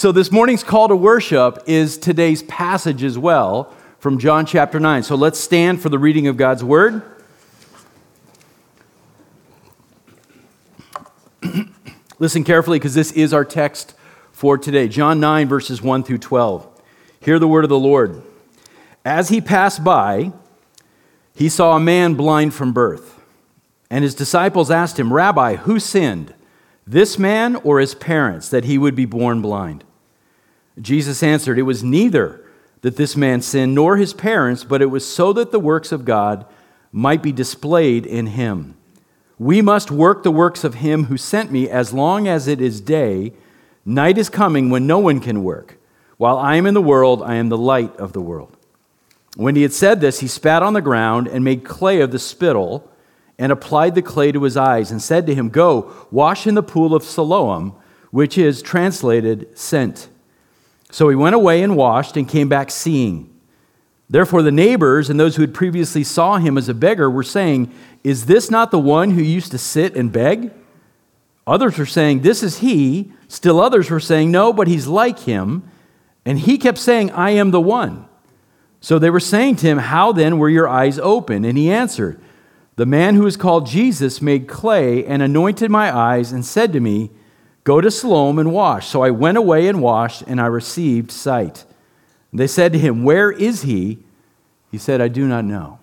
So, this morning's call to worship is today's passage as well from John chapter 9. So, let's stand for the reading of God's word. Listen carefully because this is our text for today. John 9, verses 1 through 12. Hear the word of the Lord. As he passed by, he saw a man blind from birth. And his disciples asked him, Rabbi, who sinned, this man or his parents, that he would be born blind? Jesus answered, It was neither that this man sinned nor his parents, but it was so that the works of God might be displayed in him. We must work the works of him who sent me as long as it is day. Night is coming when no one can work. While I am in the world, I am the light of the world. When he had said this, he spat on the ground and made clay of the spittle and applied the clay to his eyes and said to him, Go, wash in the pool of Siloam, which is translated sent. So he went away and washed and came back seeing. Therefore, the neighbors and those who had previously saw him as a beggar were saying, Is this not the one who used to sit and beg? Others were saying, This is he. Still others were saying, No, but he's like him. And he kept saying, I am the one. So they were saying to him, How then were your eyes open? And he answered, The man who is called Jesus made clay and anointed my eyes and said to me, Go to Siloam and wash. So I went away and washed, and I received sight. They said to him, Where is he? He said, I do not know.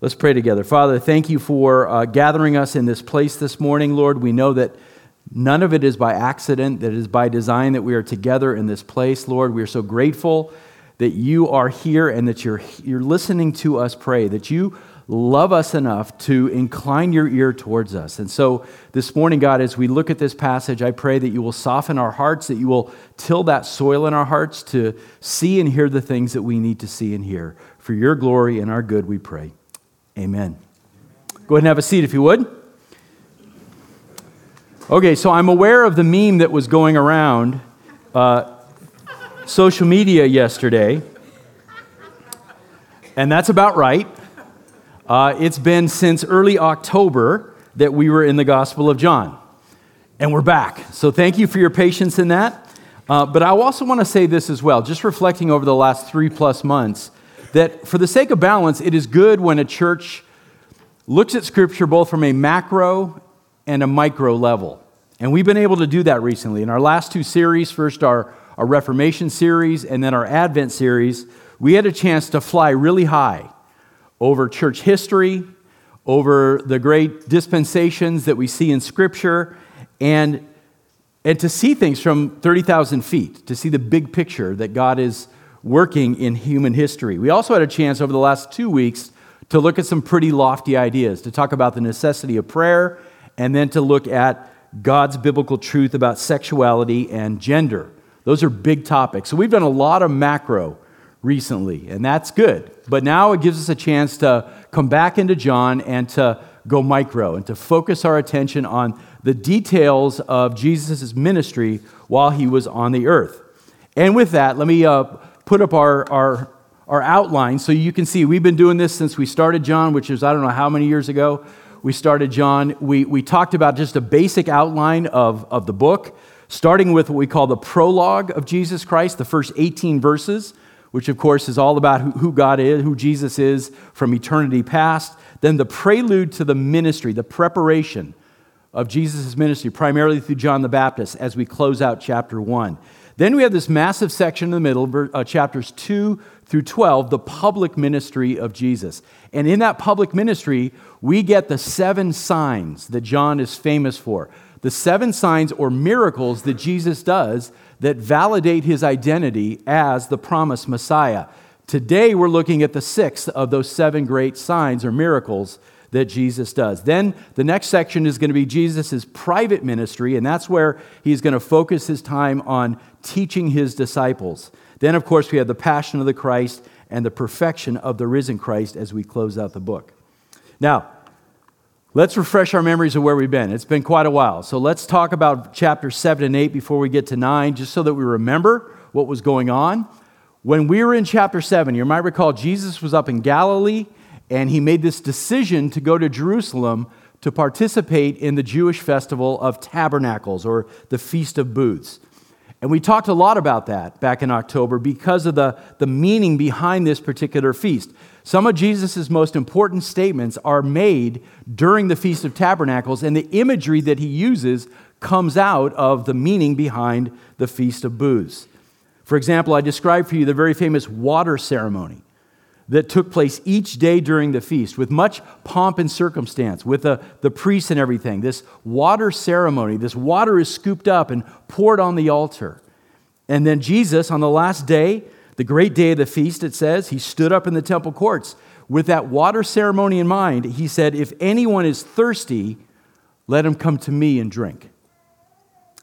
Let's pray together. Father, thank you for uh, gathering us in this place this morning, Lord. We know that none of it is by accident, that it is by design that we are together in this place, Lord. We are so grateful that you are here and that you're, you're listening to us pray, that you love us enough to incline your ear towards us. And so this morning, God, as we look at this passage, I pray that you will soften our hearts, that you will till that soil in our hearts to see and hear the things that we need to see and hear. For your glory and our good, we pray. Amen. Go ahead and have a seat if you would. Okay, so I'm aware of the meme that was going around uh, social media yesterday, and that's about right. Uh, it's been since early October that we were in the Gospel of John, and we're back. So thank you for your patience in that. Uh, but I also want to say this as well, just reflecting over the last three plus months, that for the sake of balance, it is good when a church looks at Scripture both from a macro and a micro level. And we've been able to do that recently. In our last two series, first our, our Reformation series and then our Advent series, we had a chance to fly really high over church history, over the great dispensations that we see in Scripture, and, and to see things from 30,000 feet, to see the big picture that God is working in human history. We also had a chance over the last two weeks to look at some pretty lofty ideas, to talk about the necessity of prayer, and then to look at God's biblical truth about sexuality and gender. Those are big topics. So we've done a lot of macro recently, and that's good. But now it gives us a chance to come back into John and to go micro and to focus our attention on the details of Jesus' ministry while he was on the earth. And with that, let me uh, put up our, our, our outline so you can see we've been doing this since we started John, which is I don't know how many years ago we started John. We, we talked about just a basic outline of, of the book, starting with what we call the prologue of Jesus Christ, the first 18 verses which of course is all about who God is, who Jesus is from eternity past. Then the prelude to the ministry, the preparation of Jesus' ministry, primarily through John the Baptist, as we close out chapter 1. Then we have this massive section in the middle, uh, chapters 2 through 12, the public ministry of Jesus. And in that public ministry, we get the seven signs that John is famous for. The seven signs or miracles that Jesus does that validate his identity as the promised Messiah. Today, we're looking at the sixth of those seven great signs or miracles that Jesus does. Then the next section is going to be Jesus' private ministry, and that's where he's going to focus his time on teaching his disciples. Then, of course, we have the passion of the Christ and the perfection of the risen Christ as we close out the book. Now, Let's refresh our memories of where we've been. It's been quite a while. So let's talk about chapter 7 and 8 before we get to 9, just so that we remember what was going on. When we were in chapter 7, you might recall Jesus was up in Galilee and he made this decision to go to Jerusalem to participate in the Jewish festival of tabernacles or the Feast of Booths. And we talked a lot about that back in October because of the, the meaning behind this particular feast. Some of Jesus' most important statements are made during the Feast of Tabernacles, and the imagery that he uses comes out of the meaning behind the Feast of Booths. For example, I described for you the very famous water ceremony that took place each day during the feast with much pomp and circumstance, with the, the priests and everything. This water ceremony, this water is scooped up and poured on the altar. And then Jesus, on the last day, the great day of the feast, it says, he stood up in the temple courts. With that water ceremony in mind, he said, If anyone is thirsty, let him come to me and drink.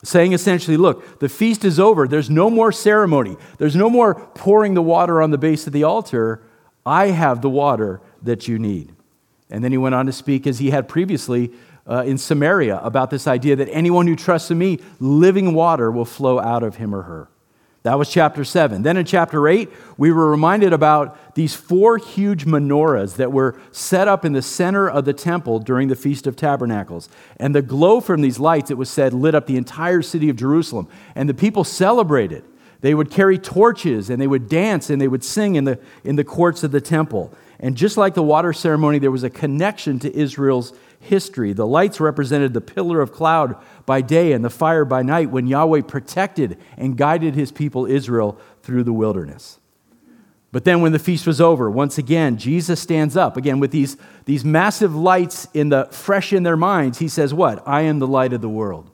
Saying essentially, look, the feast is over. There's no more ceremony. There's no more pouring the water on the base of the altar. I have the water that you need. And then he went on to speak, as he had previously uh, in Samaria, about this idea that anyone who trusts in me, living water will flow out of him or her. That was chapter 7. Then in chapter 8, we were reminded about these four huge menorahs that were set up in the center of the temple during the Feast of Tabernacles. And the glow from these lights, it was said, lit up the entire city of Jerusalem. And the people celebrated. They would carry torches and they would dance and they would sing in the, in the courts of the temple. And just like the water ceremony, there was a connection to Israel's history. The lights represented the pillar of cloud by day and the fire by night when Yahweh protected and guided his people Israel through the wilderness. But then when the feast was over, once again, Jesus stands up, again with these, these massive lights in the fresh in their minds. He says, What? I am the light of the world.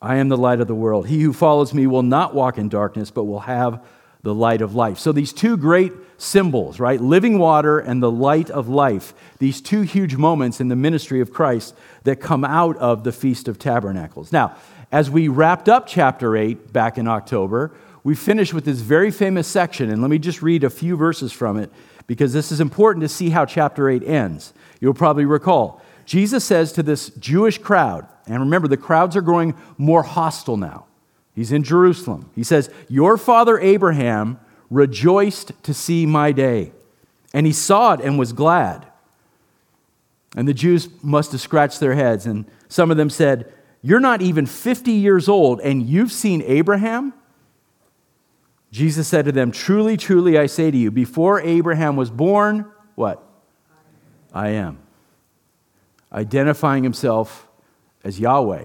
I am the light of the world. He who follows me will not walk in darkness, but will have the light of life. So these two great symbols, right? Living water and the light of life. These two huge moments in the ministry of Christ that come out of the Feast of Tabernacles. Now, as we wrapped up chapter 8 back in October, we finished with this very famous section, and let me just read a few verses from it because this is important to see how chapter 8 ends. You'll probably recall. Jesus says to this Jewish crowd, and remember, the crowds are growing more hostile now. He's in Jerusalem. He says, Your father Abraham rejoiced to see my day, and he saw it and was glad. And the Jews must have scratched their heads, and some of them said, You're not even 50 years old, and you've seen Abraham? Jesus said to them, Truly, truly, I say to you, before Abraham was born, what? I am. Identifying himself as Yahweh,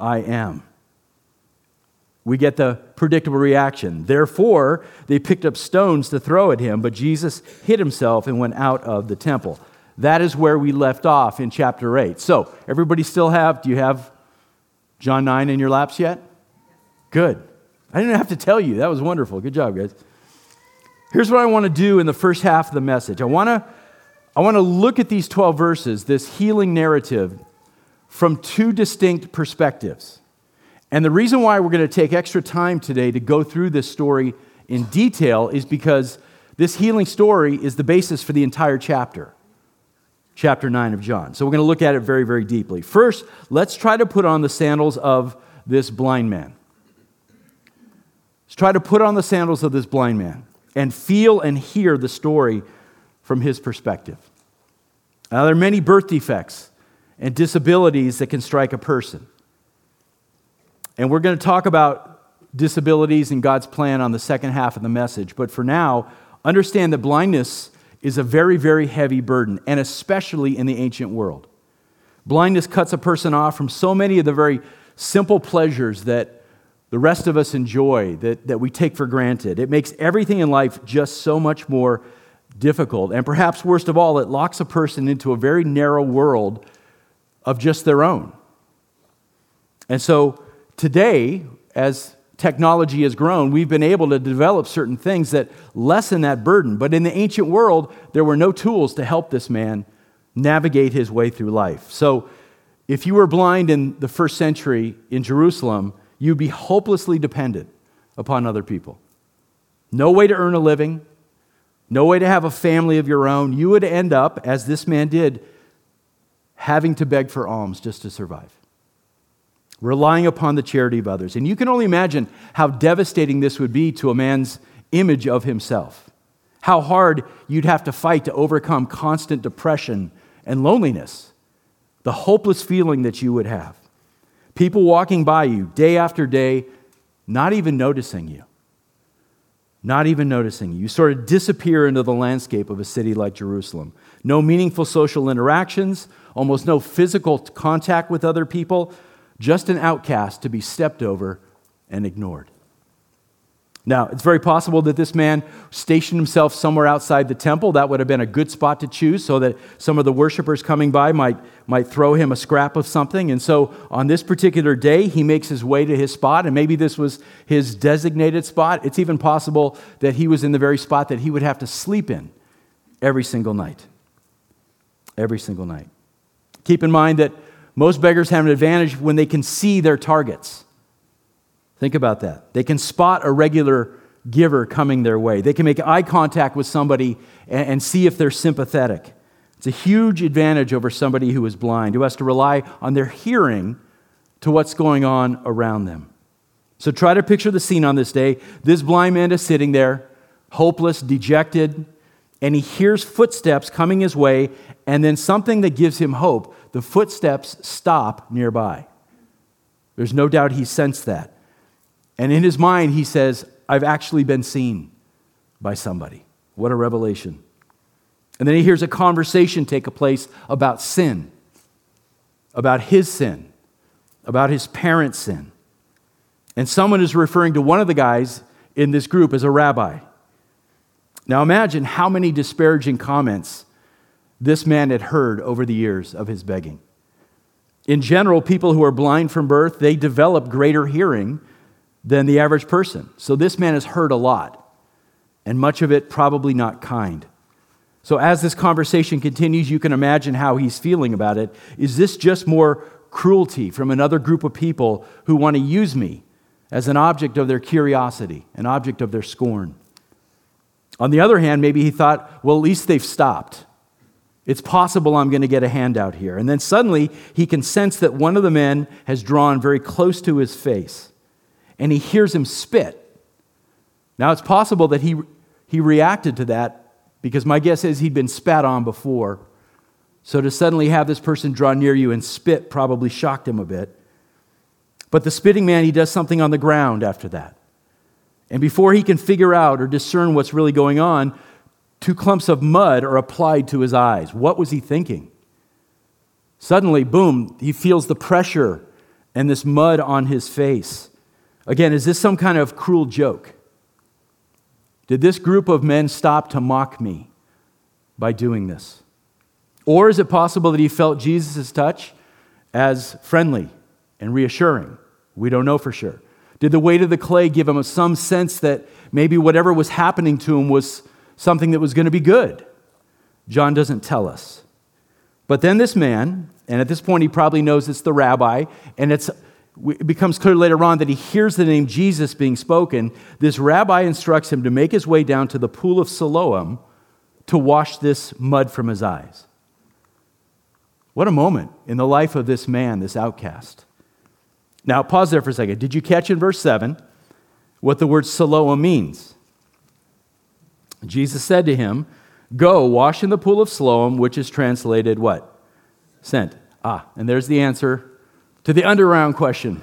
I am. We get the predictable reaction. Therefore, they picked up stones to throw at him, but Jesus hid himself and went out of the temple. That is where we left off in chapter 8. So, everybody still have, do you have John 9 in your laps yet? Good. I didn't have to tell you. That was wonderful. Good job, guys. Here's what I want to do in the first half of the message I want to, I want to look at these 12 verses, this healing narrative, from two distinct perspectives. And the reason why we're going to take extra time today to go through this story in detail is because this healing story is the basis for the entire chapter, chapter 9 of John. So we're going to look at it very, very deeply. First, let's try to put on the sandals of this blind man. Let's try to put on the sandals of this blind man and feel and hear the story from his perspective. Now, there are many birth defects and disabilities that can strike a person. And we're going to talk about disabilities and God's plan on the second half of the message. But for now, understand that blindness is a very, very heavy burden, and especially in the ancient world. Blindness cuts a person off from so many of the very simple pleasures that the rest of us enjoy, that, that we take for granted. It makes everything in life just so much more difficult. And perhaps worst of all, it locks a person into a very narrow world of just their own. And so today, as technology has grown, we've been able to develop certain things that lessen that burden. But in the ancient world, there were no tools to help this man navigate his way through life. So if you were blind in the first century in Jerusalem, you'd be hopelessly dependent upon other people. No way to earn a living, no way to have a family of your own. You would end up, as this man did, having to beg for alms just to survive, relying upon the charity of others. And you can only imagine how devastating this would be to a man's image of himself. How hard you'd have to fight to overcome constant depression and loneliness, the hopeless feeling that you would have. People walking by you day after day, not even noticing you. Not even noticing you. You sort of disappear into the landscape of a city like Jerusalem. No meaningful social interactions, almost no physical contact with other people, just an outcast to be stepped over and ignored. Now, it's very possible that this man stationed himself somewhere outside the temple. That would have been a good spot to choose so that some of the worshipers coming by might, might throw him a scrap of something. And so on this particular day, he makes his way to his spot, and maybe this was his designated spot. It's even possible that he was in the very spot that he would have to sleep in every single night. Every single night. Keep in mind that most beggars have an advantage when they can see their targets. Think about that. They can spot a regular giver coming their way. They can make eye contact with somebody and, and, see if they're sympathetic. It's a huge advantage over somebody who is blind, who has to rely on their hearing to what's going on around them. So try to picture the scene on this day. This blind man is sitting there, hopeless, dejected, and he hears footsteps coming his way, and then something that gives him hope. The footsteps stop nearby. There's no doubt he sensed that. And in his mind, he says, I've actually been seen by somebody. What a revelation. And then he hears a conversation take place about sin, about his sin, about his parents' sin. And someone is referring to one of the guys in this group as a rabbi. Now imagine how many disparaging comments this man had heard over the years of his begging. In general, people who are blind from birth, they develop greater hearing than the average person. So this man has heard a lot, and much of it probably not kind. So as this conversation continues, you can imagine how he's feeling about it. Is this just more cruelty from another group of people who want to use me as an object of their curiosity, an object of their scorn? On the other hand, maybe he thought, well, at least they've stopped. It's possible I'm going to get a handout here. And then suddenly he can sense that one of the men has drawn very close to his face and he hears him spit. Now, it's possible that he, he reacted to that because my guess is he'd been spat on before. So to suddenly have this person draw near you and spit probably shocked him a bit. But the spitting man, he does something on the ground after that. And before he can figure out or discern what's really going on, two clumps of mud are applied to his eyes. What was he thinking? Suddenly, boom, he feels the pressure and this mud on his face. Again, is this some kind of cruel joke? Did this group of men stop to mock me by doing this? Or is it possible that he felt Jesus' touch as friendly and reassuring? We don't know for sure. Did the weight of the clay give him some sense that maybe whatever was happening to him was something that was going to be good? John doesn't tell us. But then this man, and at this point he probably knows it's the rabbi, and it's it becomes clear later on that he hears the name Jesus being spoken. This rabbi instructs him to make his way down to the pool of Siloam to wash this mud from his eyes. What a moment in the life of this man, this outcast. Now, pause there for a second. Did you catch in verse 7 what the word Siloam means? Jesus said to him, Go, wash in the pool of Siloam, which is translated what? Sent. Ah, and there's the answer to the underground question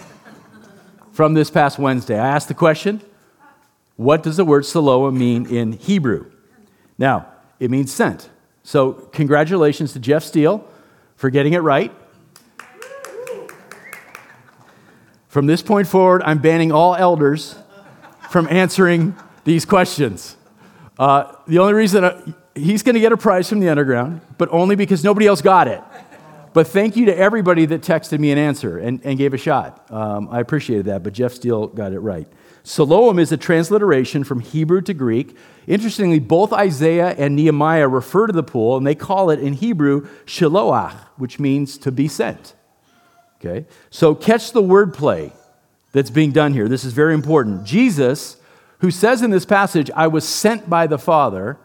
from this past Wednesday. I asked the question what does the word Siloam mean in Hebrew? Now, it means sent. So, congratulations to Jeff Steele for getting it right. From this point forward, I'm banning all elders from answering these questions. Uh, the only reason I, he's going to get a prize from the underground, but only because nobody else got it. But thank you to everybody that texted me an answer and, and gave a shot. Um, I appreciated that, but Jeff Steele got it right. Siloam is a transliteration from Hebrew to Greek. Interestingly, both Isaiah and Nehemiah refer to the pool, and they call it in Hebrew Shiloach, which means to be sent. Okay? So catch the wordplay that's being done here. This is very important. Jesus, who says in this passage, I was sent by the Father,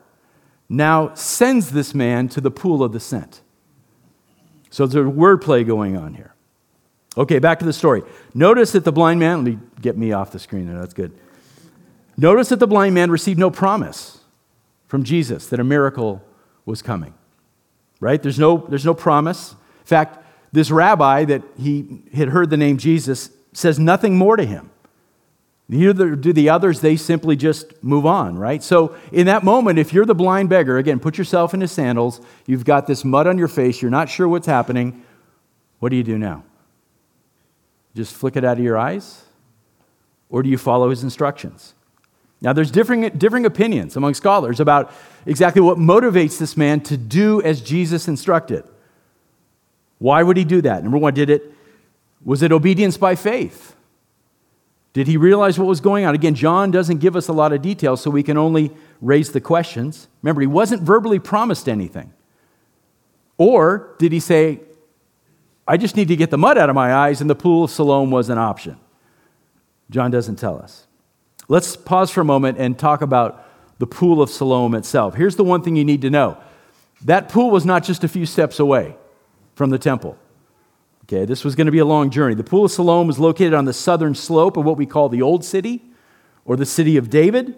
now sends this man to the pool of the sent. So there's a wordplay going on here. Okay, back to the story. Notice that the blind man, let me get me off the screen there, that's good. Notice that the blind man received no promise from Jesus that a miracle was coming. Right? There's no, there's no promise. In fact, this rabbi that he had heard the name Jesus says nothing more to him. Neither do the others, they simply just move on, right? So, in that moment, if you're the blind beggar, again, put yourself in his sandals, you've got this mud on your face, you're not sure what's happening, what do you do now? Just flick it out of your eyes? Or do you follow his instructions? Now, there's differing, differing opinions among scholars about exactly what motivates this man to do as Jesus instructed. Why would he do that? Number one, did it, was it obedience by faith? Did he realize what was going on? Again, John doesn't give us a lot of details, so we can only raise the questions. Remember, he wasn't verbally promised anything. Or did he say, I just need to get the mud out of my eyes, and the pool of Siloam was an option? John doesn't tell us. Let's pause for a moment and talk about the pool of Siloam itself. Here's the one thing you need to know that pool was not just a few steps away from the temple. Okay, this was going to be a long journey. The pool of Siloam was located on the southern slope of what we call the Old City or the City of David,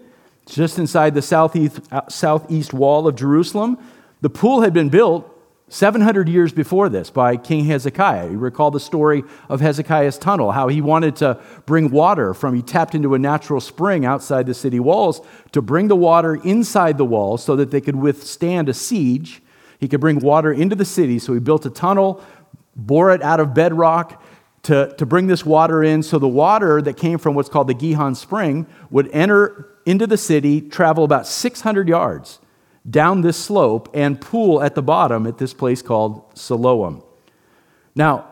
it's just inside the southeast, uh, southeast wall of Jerusalem. The pool had been built 700 years before this by King Hezekiah. You recall the story of Hezekiah's tunnel, how he wanted to bring water from, he tapped into a natural spring outside the city walls to bring the water inside the walls so that they could withstand a siege. He could bring water into the city, so he built a tunnel, bore it out of bedrock to, to bring this water in. So the water that came from what's called the Gihon Spring would enter into the city, travel about 600 yards down this slope and pool at the bottom at this place called Siloam. Now,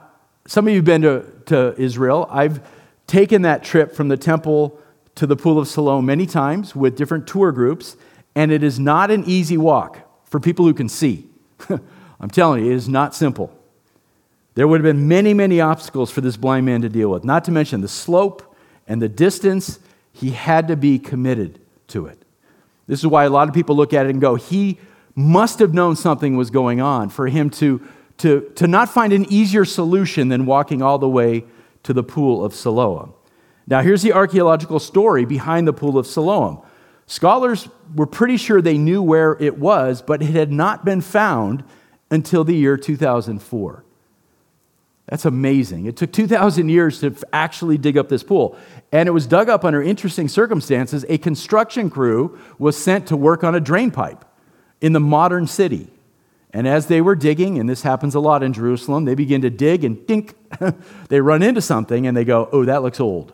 some of you have been to, to Israel. I've taken that trip from the temple to the pool of Siloam many times with different tour groups, and it is not an easy walk for people who can see. I'm telling you, it is not simple. There would have been many, many obstacles for this blind man to deal with, not to mention the slope and the distance. He had to be committed to it. This is why a lot of people look at it and go, he must have known something was going on for him to, to, to not find an easier solution than walking all the way to the pool of Siloam. Now, here's the archaeological story behind the pool of Siloam. Scholars were pretty sure they knew where it was, but it had not been found until the year 2004. That's amazing. It took 2,000 years to actually dig up this pool. And it was dug up under interesting circumstances. A construction crew was sent to work on a drain pipe in the modern city. And as they were digging, and this happens a lot in Jerusalem, they begin to dig and dink, they run into something and they go, oh, that looks old.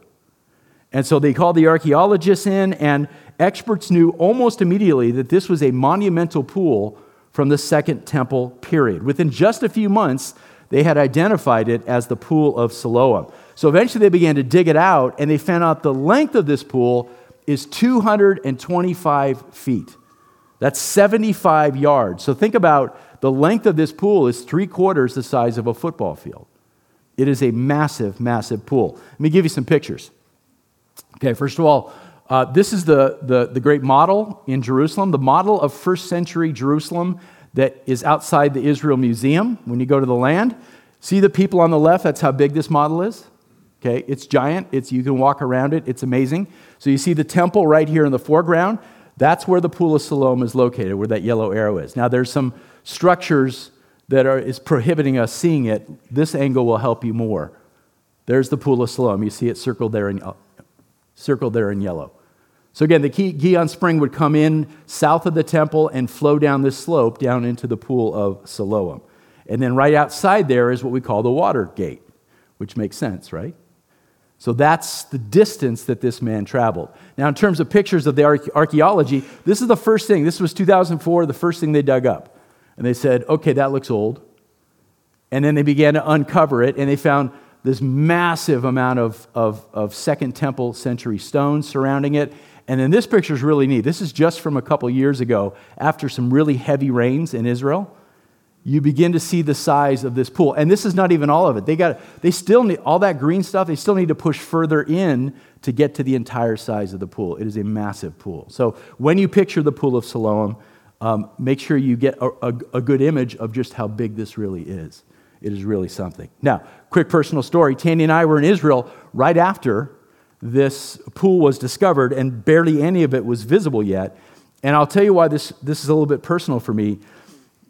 And so they called the archaeologists in, and experts knew almost immediately that this was a monumental pool from the Second Temple period. Within just a few months, they had identified it as the pool of Siloam. So eventually they began to dig it out, and they found out the length of this pool is 225 feet. That's 75 yards. So think about the length of this pool is three quarters the size of a football field. It is a massive, massive pool. Let me give you some pictures. Okay, first of all, uh, this is the, the, the great model in Jerusalem, the model of first century Jerusalem that is outside the Israel Museum when you go to the land. See the people on the left? That's how big this model is. Okay, it's giant. It's, you can walk around it. It's amazing. So you see the temple right here in the foreground. That's where the Pool of Siloam is located, where that yellow arrow is. Now there's some structures that are is prohibiting us seeing it. This angle will help you more. There's the Pool of Siloam. You see it circled there in, uh, circled there in yellow. So again, the Gihon Spring would come in south of the temple and flow down this slope down into the pool of Siloam. And then right outside there is what we call the water gate, which makes sense, right? So that's the distance that this man traveled. Now, in terms of pictures of the archaeology, this is the first thing. This was 2004, the first thing they dug up. And they said, okay, that looks old. And then they began to uncover it, and they found this massive amount of, of, of Second Temple century stones surrounding it. And then this picture is really neat. This is just from a couple years ago after some really heavy rains in Israel. You begin to see the size of this pool. And this is not even all of it. They got they still need all that green stuff, they still need to push further in to get to the entire size of the pool. It is a massive pool. So when you picture the pool of Siloam, um, make sure you get a, a, a good image of just how big this really is. It is really something. Now, quick personal story. Tandy and I were in Israel right after this pool was discovered, and barely any of it was visible yet. And I'll tell you why this, this is a little bit personal for me.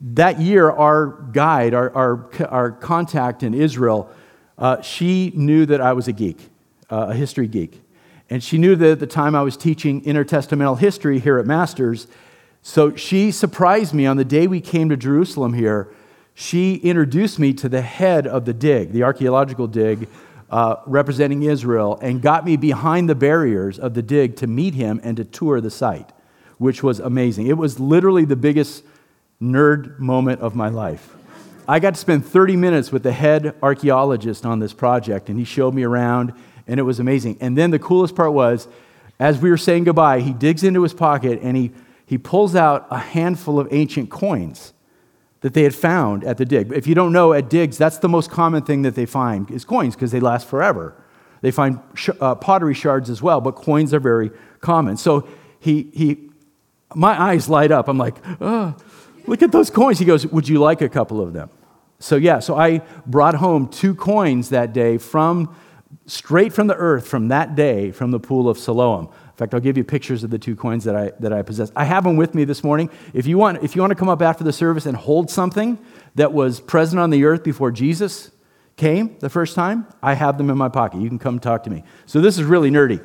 That year, our guide, our, our, our contact in Israel, uh, she knew that I was a geek, uh, a history geek. And she knew that at the time I was teaching intertestamental history here at Masters. So she surprised me on the day we came to Jerusalem here. She introduced me to the head of the dig, the archaeological dig uh, representing Israel, and got me behind the barriers of the dig to meet him and to tour the site, which was amazing. It was literally the biggest nerd moment of my life. I got to spend 30 minutes with the head archaeologist on this project, and he showed me around, and it was amazing. And then the coolest part was, as we were saying goodbye, he digs into his pocket and he, he pulls out a handful of ancient coins that they had found at the dig. If you don't know, at digs, that's the most common thing that they find is coins because they last forever. They find sh- uh, pottery shards as well, but coins are very common. So he, he, my eyes light up. I'm like, oh, look at those coins. He goes, Would you like a couple of them? So, yeah, so I brought home two coins that day from straight from the earth from that day from the pool of Siloam. Fact, I'll give you pictures of the two coins that I, that I possess. I have them with me this morning. If you, want, if you want to come up after the service and hold something that was present on the earth before Jesus came the first time, I have them in my pocket. You can come talk to me. So this is really nerdy.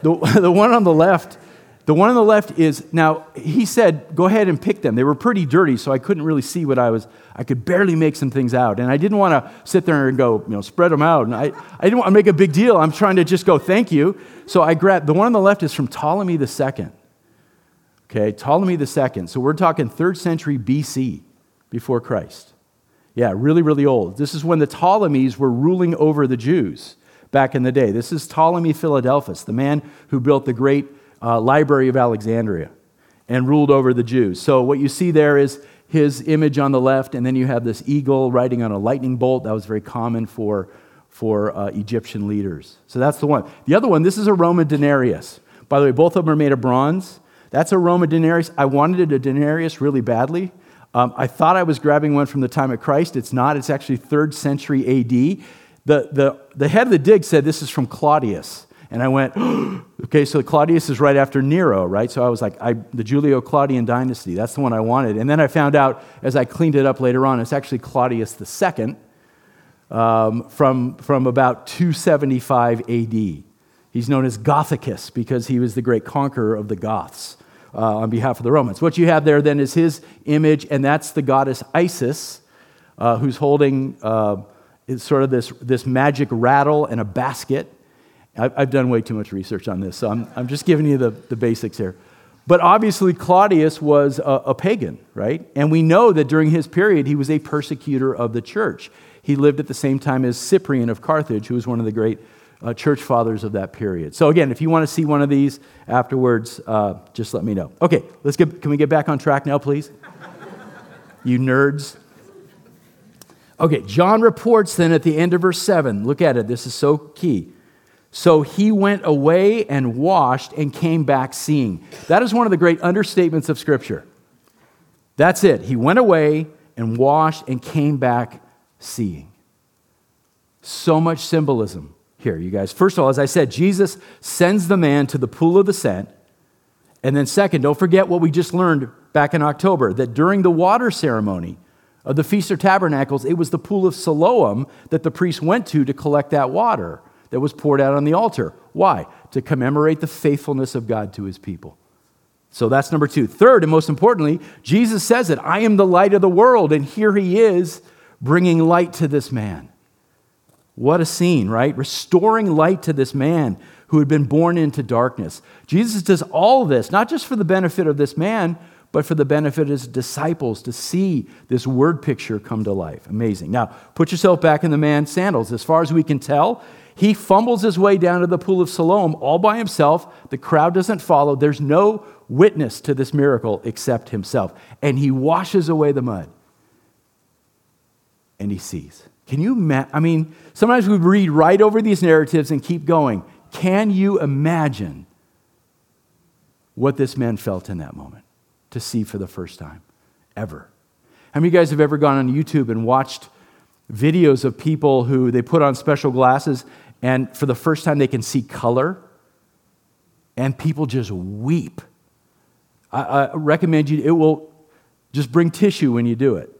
The, the one on the left the one on the left is now, he said, go ahead and pick them. They were pretty dirty, so I couldn't really see what I was, I could barely make some things out. And I didn't want to sit there and go, you know, spread them out. And I, I didn't want to make a big deal. I'm trying to just go, thank you. So I grabbed, the one on the left is from Ptolemy II. Okay, Ptolemy II. So we're talking third century BC, before Christ. Yeah, really, really old. This is when the Ptolemies were ruling over the Jews back in the day. This is Ptolemy Philadelphus, the man who built the great uh, Library of Alexandria and ruled over the Jews. So what you see there is his image on the left, and then you have this eagle riding on a lightning bolt. That was very common for, for uh, Egyptian leaders. So that's the one. The other one, this is a Roman denarius. By the way, both of them are made of bronze. That's a Roman denarius. I wanted it a denarius really badly. Um, I thought I was grabbing one from the time of Christ. It's not. It's actually third century AD. The, the, the head of the dig said this is from Claudius. And I went, okay, so Claudius is right after Nero, right? So I was like, I, the Julio Claudian dynasty, that's the one I wanted. And then I found out as I cleaned it up later on, it's actually Claudius II um, from, from about 275 AD. He's known as Gothicus because he was the great conqueror of the Goths uh, on behalf of the Romans. What you have there then is his image, and that's the goddess Isis, uh, who's holding uh, sort of this, this magic rattle and a basket. I've done way too much research on this, so I'm, I'm just giving you the, the basics here. But obviously, Claudius was a, a, pagan, right? And we know that during his period, he was a persecutor of the church. He lived at the same time as Cyprian of Carthage, who was one of the great uh, church fathers of that period. So, again, if you want to see one of these afterwards, uh, just let me know. Okay, let's get, can we get back on track now, please? you nerds. Okay, John reports then at the end of verse 7. Look at it, this is so key. So he went away and washed and came back seeing. That is one of the great understatements of Scripture. That's it. He went away and washed and came back seeing. So much symbolism here, you guys. First of all, as I said, Jesus sends the man to the pool of the sent. And then, second, don't forget what we just learned back in October that during the water ceremony of the Feast of Tabernacles, it was the pool of Siloam that the priest went to to collect that water that was poured out on the altar. Why? To commemorate the faithfulness of God to his people. So that's number two. Third, and most importantly, Jesus says it I am the light of the world, and here he is bringing light to this man. What a scene, right? Restoring light to this man who had been born into darkness. Jesus does all this, not just for the benefit of this man, but for the benefit of his disciples to see this word picture come to life. Amazing. Now, put yourself back in the man's sandals. As far as we can tell, he fumbles his way down to the pool of Siloam all by himself. The crowd doesn't follow. There's no witness to this miracle except himself. And he washes away the mud. And he sees. Can you imagine? I mean, sometimes we read right over these narratives and keep going. Can you imagine what this man felt in that moment to see for the first time ever? How many of you guys have ever gone on YouTube and watched videos of people who they put on special glasses and for the first time they can see color, and people just weep. I, I recommend you, it will just bring tissue when you do it.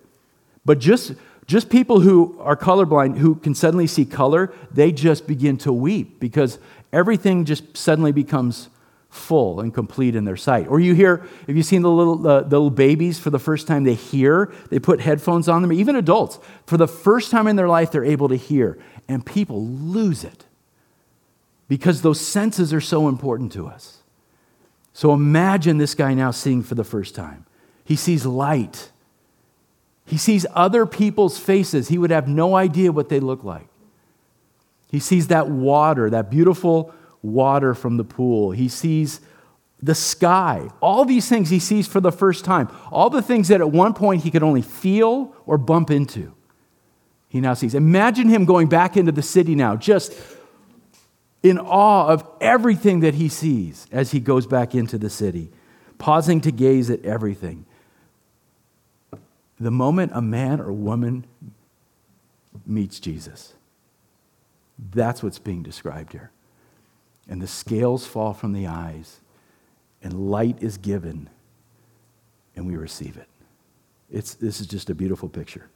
But just Just people who are colorblind, who can suddenly see color, they just begin to weep because everything just suddenly becomes full and complete in their sight. Or you hear, have you seen the little, the little babies for the first time they hear? They put headphones on them, even adults. For the first time in their life, they're able to hear. And people lose it because those senses are so important to us. So imagine this guy now seeing for the first time. He sees light. He sees other people's faces. He would have no idea what they look like. He sees that water, that beautiful water from the pool. He sees the sky. All these things he sees for the first time. All the things that at one point he could only feel or bump into, he now sees. Imagine him going back into the city now, just in awe of everything that he sees as he goes back into the city, pausing to gaze at everything. The moment a man or woman meets Jesus, that's what's being described here and the scales fall from the eyes, and light is given, and we receive it. It's, this is just a beautiful picture.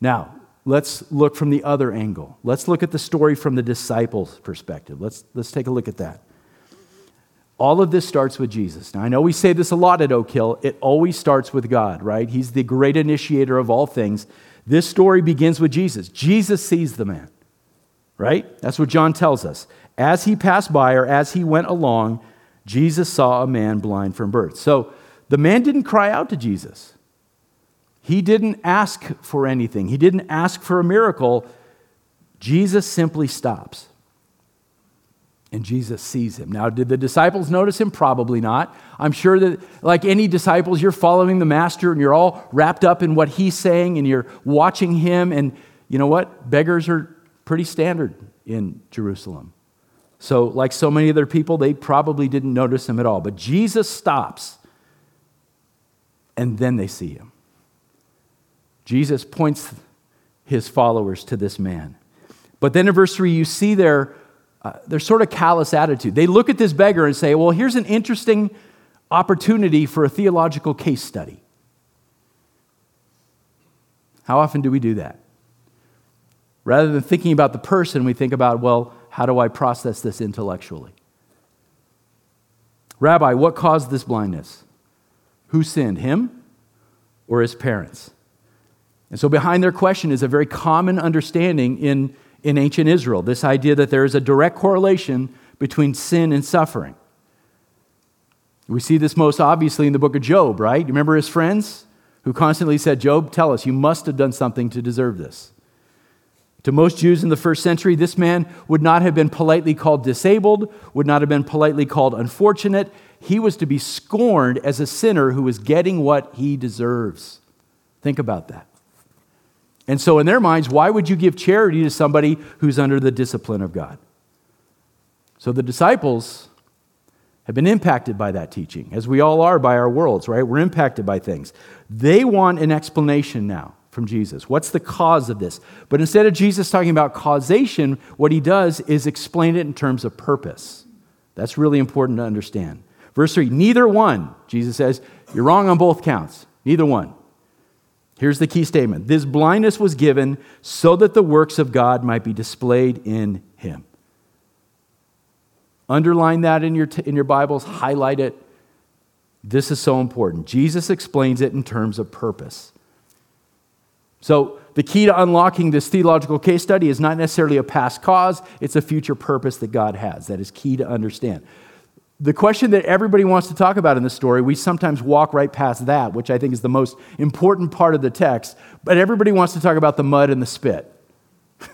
Now, let's look from the other angle. Let's look at the story from the disciples' perspective. Let's, let's take a look at that. All of this starts with Jesus. Now, I know we say this a lot at Oak Hill. It always starts with God, right? He's the great initiator of all things. This story begins with Jesus. Jesus sees the man, right? That's what John tells us. As he passed by or as he went along, Jesus saw a man blind from birth. So the man didn't cry out to Jesus. He didn't ask for anything, he didn't ask for a miracle. Jesus simply stops. And Jesus sees him. Now, did the disciples notice him? Probably not. I'm sure that, like any disciples, you're following the master and you're all wrapped up in what he's saying and you're watching him. And you know what? Beggars are pretty standard in Jerusalem. So, like so many other people, they probably didn't notice him at all. But Jesus stops, and then they see him. Jesus points his followers to this man. But then in verse 3, you see their, uh, their sort of callous attitude. They look at this beggar and say, Well, here's an interesting opportunity for a theological case study. How often do we do that? Rather than thinking about the person, we think about, well, how do I process this intellectually? Rabbi, what caused this blindness? Who sinned, him or his parents? And so, behind their question is a very common understanding in, in ancient Israel this idea that there is a direct correlation between sin and suffering. We see this most obviously in the book of Job, right? You remember his friends who constantly said, Job, tell us, you must have done something to deserve this. To most Jews in the first century, this man would not have been politely called disabled, would not have been politely called unfortunate. He was to be scorned as a sinner who was getting what he deserves. Think about that. And so, in their minds, why would you give charity to somebody who's under the discipline of God? So, the disciples have been impacted by that teaching, as we all are by our worlds, right? We're impacted by things. They want an explanation now from Jesus? What's the cause of this? But instead of Jesus talking about causation, what he does is explain it in terms of purpose. That's really important to understand. Verse 3 Neither one, Jesus says, you're wrong on both counts. Neither one. Here's the key statement This blindness was given so that the works of God might be displayed in him. Underline that in your, t- in your Bibles, highlight it. This is so important. Jesus explains it in terms of purpose. So, the key to unlocking this theological case study is not necessarily a past cause, it's a future purpose that God has. That is key to understand. The question that everybody wants to talk about in the story, we sometimes walk right past that, which I think is the most important part of the text, but everybody wants to talk about the mud and the spit.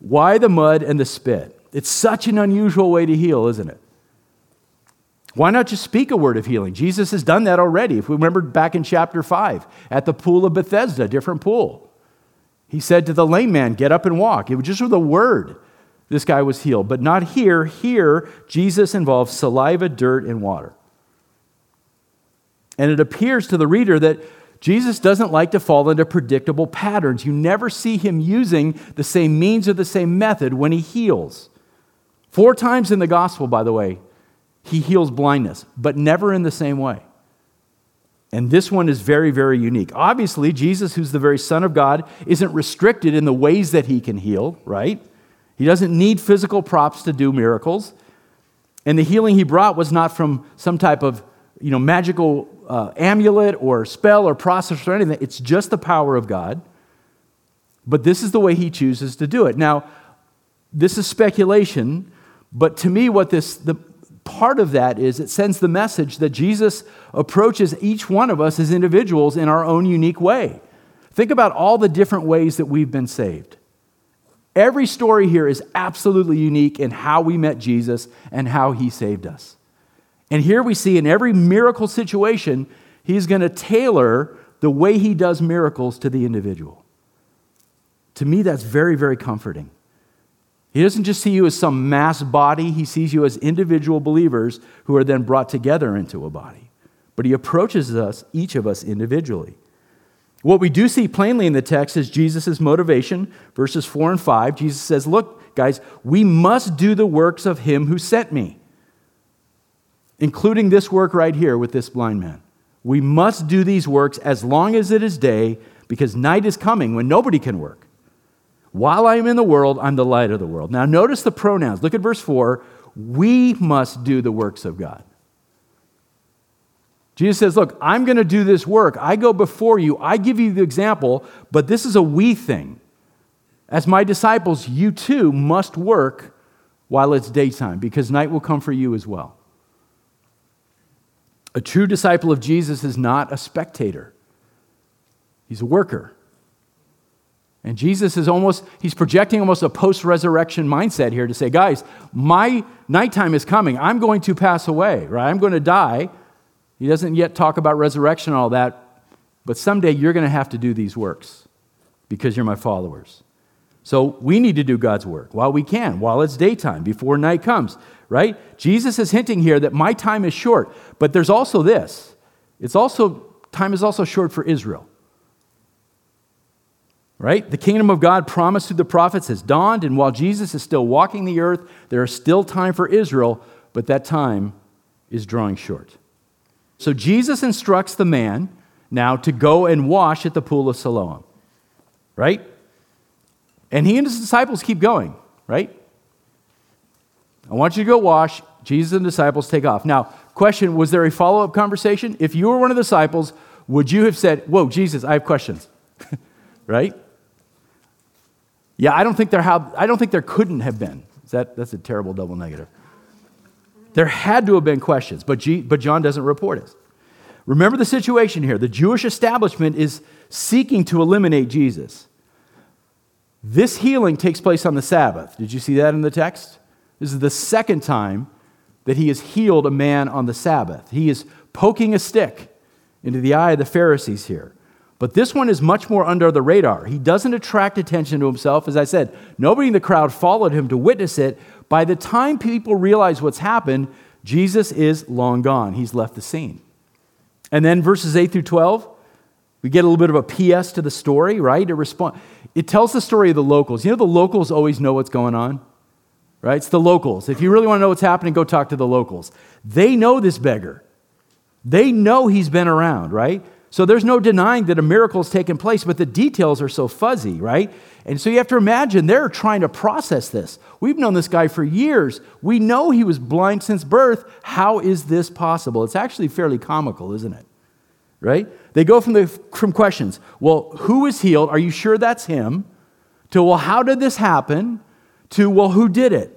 Why the mud and the spit? It's such an unusual way to heal, isn't it? Why not just speak a word of healing? Jesus has done that already. If we remember back in chapter 5 at the pool of Bethesda, different pool, he said to the lame man, Get up and walk. It was just with a word this guy was healed. But not here. Here, Jesus involves saliva, dirt, and water. And it appears to the reader that Jesus doesn't like to fall into predictable patterns. You never see him using the same means or the same method when he heals. Four times in the gospel, by the way, he heals blindness, but never in the same way. And this one is very, very unique. Obviously, Jesus, who's the very Son of God, isn't restricted in the ways that he can heal, right? He doesn't need physical props to do miracles. And the healing he brought was not from some type of you know, magical uh, amulet or spell or process or anything. It's just the power of God. But this is the way he chooses to do it. Now, this is speculation, but to me, what this, the part of that is it sends the message that Jesus approaches each one of us as individuals in our own unique way. Think about all the different ways that we've been saved. Every story here is absolutely unique in how we met Jesus and how he saved us. And here we see in every miracle situation, he's going to tailor the way he does miracles to the individual. To me, that's very, very comforting. He doesn't just see you as some mass body, he sees you as individual believers who are then brought together into a body. But he approaches us, each of us individually. What we do see plainly in the text is Jesus' motivation, verses 4 and 5. Jesus says, Look, guys, we must do the works of him who sent me, including this work right here with this blind man. We must do these works as long as it is day, because night is coming when nobody can work. While I am in the world, I'm the light of the world. Now, notice the pronouns. Look at verse 4. We must do the works of God. Jesus says, Look, I'm going to do this work. I go before you. I give you the example, but this is a we thing. As my disciples, you too must work while it's daytime, because night will come for you as well. A true disciple of Jesus is not a spectator, he's a worker. And Jesus is almost, he's projecting almost a post resurrection mindset here to say, guys, my nighttime is coming. I'm going to pass away, right? I'm going to die. He doesn't yet talk about resurrection and all that, but someday you're going to have to do these works because you're my followers. So we need to do God's work while we can, while it's daytime, before night comes, right? Jesus is hinting here that my time is short, but there's also this. It's also, time is also short for Israel right? The kingdom of God promised through the prophets has dawned, and while Jesus is still walking the earth, there is still time for Israel, but that time is drawing short. So Jesus instructs the man now to go and wash at the pool of Siloam, right? And he and his disciples keep going, right? I want you to go wash. Jesus and the disciples take off. Now, question was there a follow up conversation? If you were one of the disciples, would you have said, Whoa, Jesus, I have questions? right? Yeah, I don't think there, have, I don't think there couldn't have been. That, that's a terrible double negative. There had to have been questions, but, G, but John doesn't report it. Remember the situation here. The Jewish establishment is seeking to eliminate Jesus. This healing takes place on the Sabbath. Did you see that in the text? This is the second time that he has healed a man on the Sabbath. He is poking a stick into the eye of the Pharisees here. But this one is much more under the radar. He doesn't attract attention to himself. As I said, nobody in the crowd followed him to witness it. By the time people realize what's happened, Jesus is long gone. He's left the scene. And then verses 8 through 12, we get a little bit of a PS to the story, right? It, respond, it tells the story of the locals. You know, the locals always know what's going on, right? It's the locals. If you really want to know what's happening, go talk to the locals. They know this beggar, they know he's been around, right? So there's no denying that a miracle has taken place, but the details are so fuzzy, right? And so you have to imagine they're trying to process this. We've known this guy for years. We know he was blind since birth. How is this possible? It's actually fairly comical, isn't it? Right? They go from the from questions, well, who was healed? Are you sure that's him? To, well, how did this happen? To, well, who did it?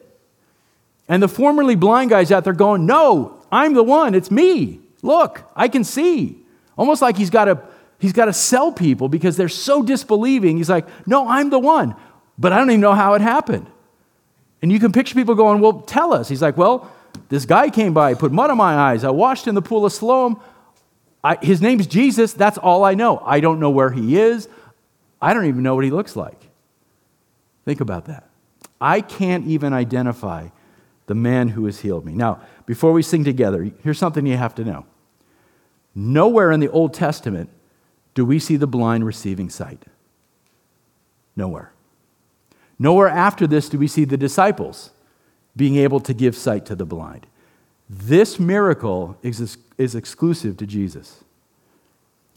And the formerly blind guy's out there going, no, I'm the one. It's me. Look, I can see. Almost like he's got to he's got to sell people because they're so disbelieving. He's like, "No, I'm the one." But I don't even know how it happened. And you can picture people going, "Well, tell us." He's like, "Well, this guy came by, put mud on my eyes. I washed in the pool of Siloam. I, his name's Jesus. That's all I know. I don't know where he is. I don't even know what he looks like. Think about that. I can't even identify the man who has healed me. Now, before we sing together, here's something you have to know. Nowhere in the Old Testament do we see the blind receiving sight. Nowhere. Nowhere after this do we see the disciples being able to give sight to the blind. This miracle is, is exclusive to Jesus.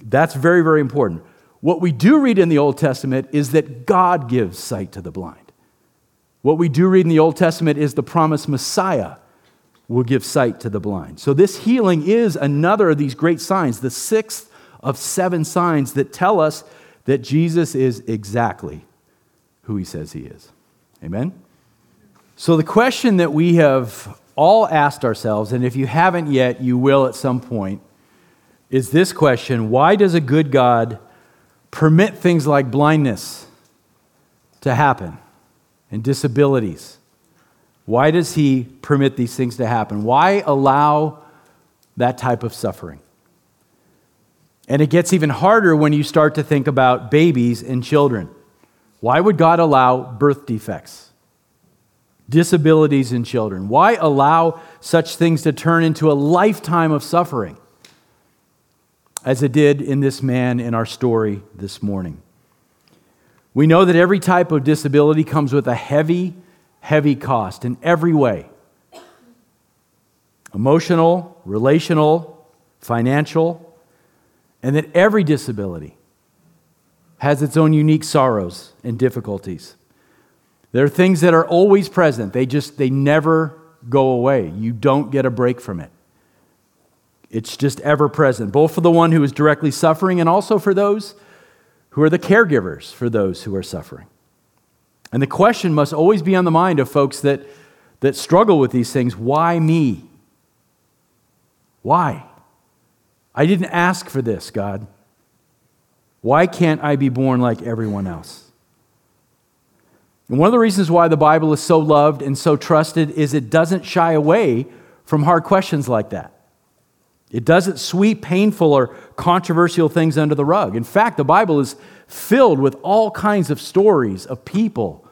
That's very, very important. What we do read in the Old Testament is that God gives sight to the blind. What we do read in the Old Testament is the promised Messiah will give sight to the blind. So, this healing is another of these great signs, the sixth of seven signs that tell us that Jesus is exactly who he says he is. Amen? So, the question that we have all asked ourselves, and if you haven't yet, you will at some point, is this question Why does a good God permit things like blindness to happen and disabilities? Why does he permit these things to happen? Why allow that type of suffering? And it gets even harder when you start to think about babies and children. Why would God allow birth defects, disabilities in children? Why allow such things to turn into a lifetime of suffering, as it did in this man in our story this morning? We know that every type of disability comes with a heavy heavy cost in every way emotional, relational, financial, and that every disability has its own unique sorrows and difficulties. There are things that are always present. They just they never go away. You don't get a break from it. It's just ever present, both for the one who is directly suffering and also for those who are the caregivers for those who are suffering. And the question must always be on the mind of folks that, that struggle with these things why me? Why? I didn't ask for this, God. Why can't I be born like everyone else? And one of the reasons why the Bible is so loved and so trusted is it doesn't shy away from hard questions like that. It doesn't sweep painful or controversial things under the rug. In fact, the Bible is filled with all kinds of stories of people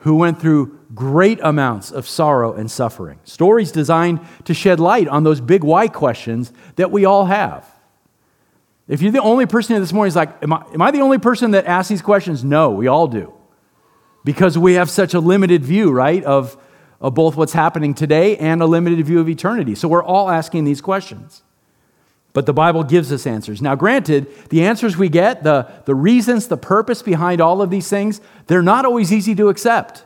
who went through great amounts of sorrow and suffering. Stories designed to shed light on those big why questions that we all have. If you're the only person here this morning, is like, am I, am I the only person that asks these questions? No, we all do. Because we have such a limited view, right, of, of both what's happening today and a limited view of eternity. So we're all asking these questions. But the Bible gives us answers. Now, granted, the answers we get, the, the reasons, the purpose behind all of these things, they're not always easy to accept.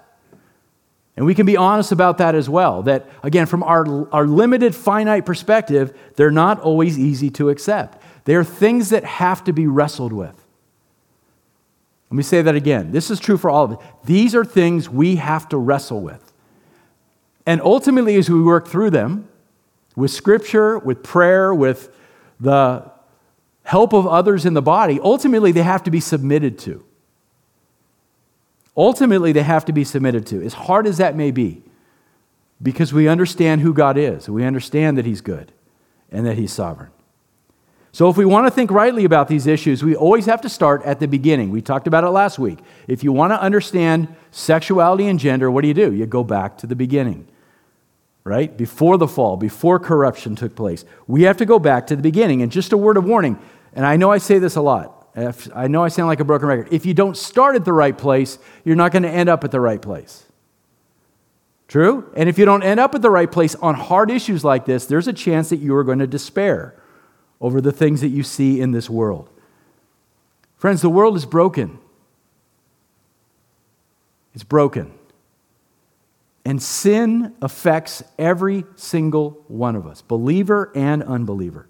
And we can be honest about that as well. That, again, from our, our limited, finite perspective, they're not always easy to accept. They're things that have to be wrestled with. Let me say that again. This is true for all of us. These are things we have to wrestle with. And ultimately, as we work through them, with scripture, with prayer, with the help of others in the body, ultimately they have to be submitted to. Ultimately, they have to be submitted to, as hard as that may be, because we understand who God is. We understand that He's good and that He's sovereign. So, if we want to think rightly about these issues, we always have to start at the beginning. We talked about it last week. If you want to understand sexuality and gender, what do you do? You go back to the beginning right? Before the fall, before corruption took place. We have to go back to the beginning. And just a word of warning, and I know I say this a lot. I know I sound like a broken record. If you don't start at the right place, you're not going to end up at the right place. True? And if you don't end up at the right place on hard issues like this, there's a chance that you are going to despair over the things that you see in this world. Friends, the world is broken. It's broken. And sin affects every single one of us, believer and unbeliever.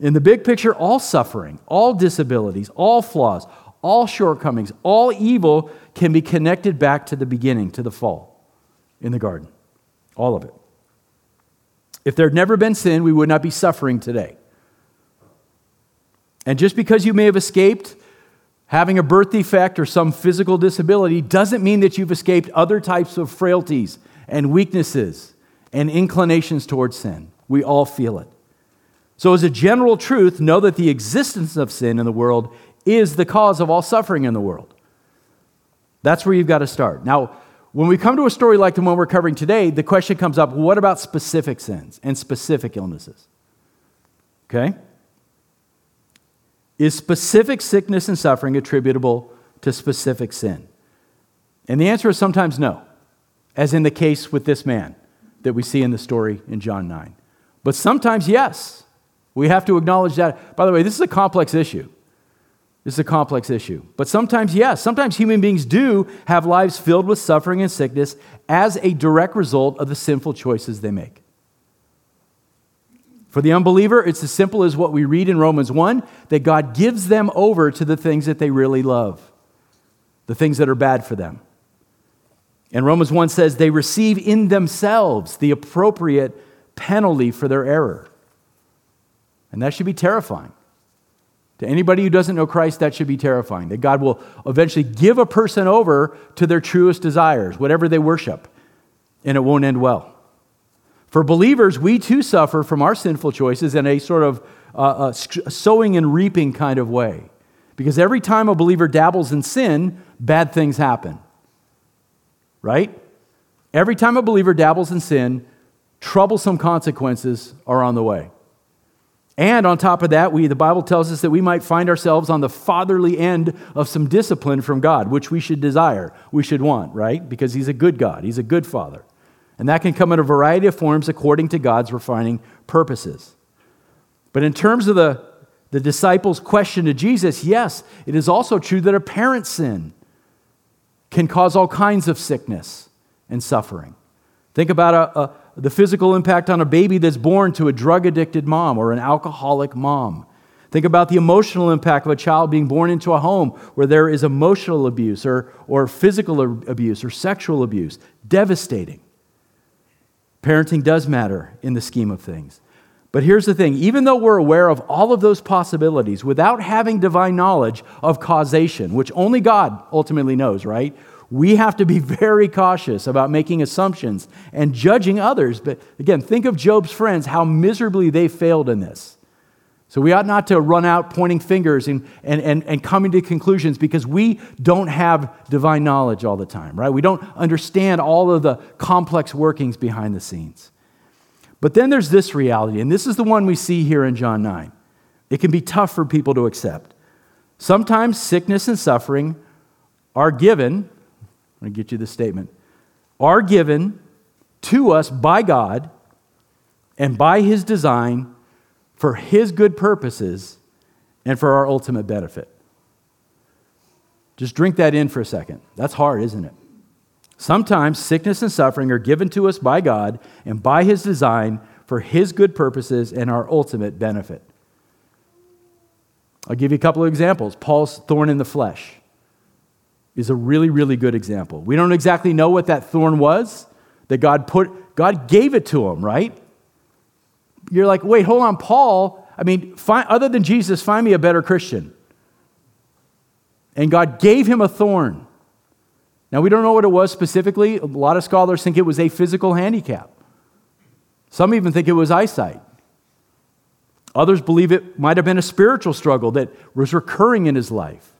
In the big picture, all suffering, all disabilities, all flaws, all shortcomings, all evil can be connected back to the beginning, to the fall in the garden. All of it. If there had never been sin, we would not be suffering today. And just because you may have escaped having a birth defect or some physical disability doesn't mean that you've escaped other types of frailties and weaknesses and inclinations towards sin. We all feel it. So, as a general truth, know that the existence of sin in the world is the cause of all suffering in the world. That's where you've got to start. Now, when we come to a story like the one we're covering today, the question comes up what about specific sins and specific illnesses? Okay? Is specific sickness and suffering attributable to specific sin? And the answer is sometimes no as in the case with this man that we see in the story in John 9. But sometimes, yes. We have to acknowledge that. By the way, this is a complex issue. This is a complex issue. But sometimes, yes, sometimes human beings do have lives filled with suffering and sickness as a direct result of the sinful choices they make. For the unbeliever, it's as simple as what we read in Romans 1 that God gives them over to the things that they really love, the things that are bad for them. And Romans 1 says they receive in themselves the appropriate penalty for their error. And that should be terrifying. To anybody who doesn't know Christ, that should be terrifying. That God will eventually give a person over to their truest desires, whatever they worship, and it won't end well. For believers, we too suffer from our sinful choices in a sort of uh, sowing and reaping kind of way. Because every time a believer dabbles in sin, bad things happen. Right? Every time a believer dabbles in sin, troublesome consequences are on the way. And on top of that, we, the Bible tells us that we might find ourselves on the fatherly end of some discipline from God, which we should desire, we should want, right? Because He's a good God, He's a good Father. And that can come in a variety of forms according to God's refining purposes. But in terms of the, the disciples' question to Jesus, yes, it is also true that a parent's sin can cause all kinds of sickness and suffering. Think about a, a the physical impact on a baby that's born to a drug addicted mom or an alcoholic mom. Think about the emotional impact of a child being born into a home where there is emotional abuse or, or physical abuse or sexual abuse. Devastating. Parenting does matter in the scheme of things. But here's the thing even though we're aware of all of those possibilities, without having divine knowledge of causation, which only God ultimately knows, right? we have to be very cautious about making assumptions and judging others. But again, think of Job's friends, how miserably they failed in this. So we ought not to run out pointing fingers and, and, and, and coming to conclusions because we don't have divine knowledge all the time, right? We don't understand all of the complex workings behind the scenes. But then there's this reality, and this is the one we see here in John 9. It can be tough for people to accept. Sometimes sickness and suffering are given I'm going to get you the statement, are given to us by God and by His design for His good purposes and for our ultimate benefit. Just drink that in for a second. That's hard, isn't it? Sometimes sickness and suffering are given to us by God and by His design for His good purposes and our ultimate benefit. I'll give you a couple of examples. Paul's thorn in the flesh is a really, really good example. We don't exactly know what that thorn was that God put, God gave it to him, right? You're like, wait, hold on, Paul. I mean, find, other than Jesus, find me a better Christian. And God gave him a thorn. Now, we don't know what it was specifically. A lot of scholars think it was a physical handicap. Some even think it was eyesight. Others believe it might have been a spiritual struggle that was recurring in his life.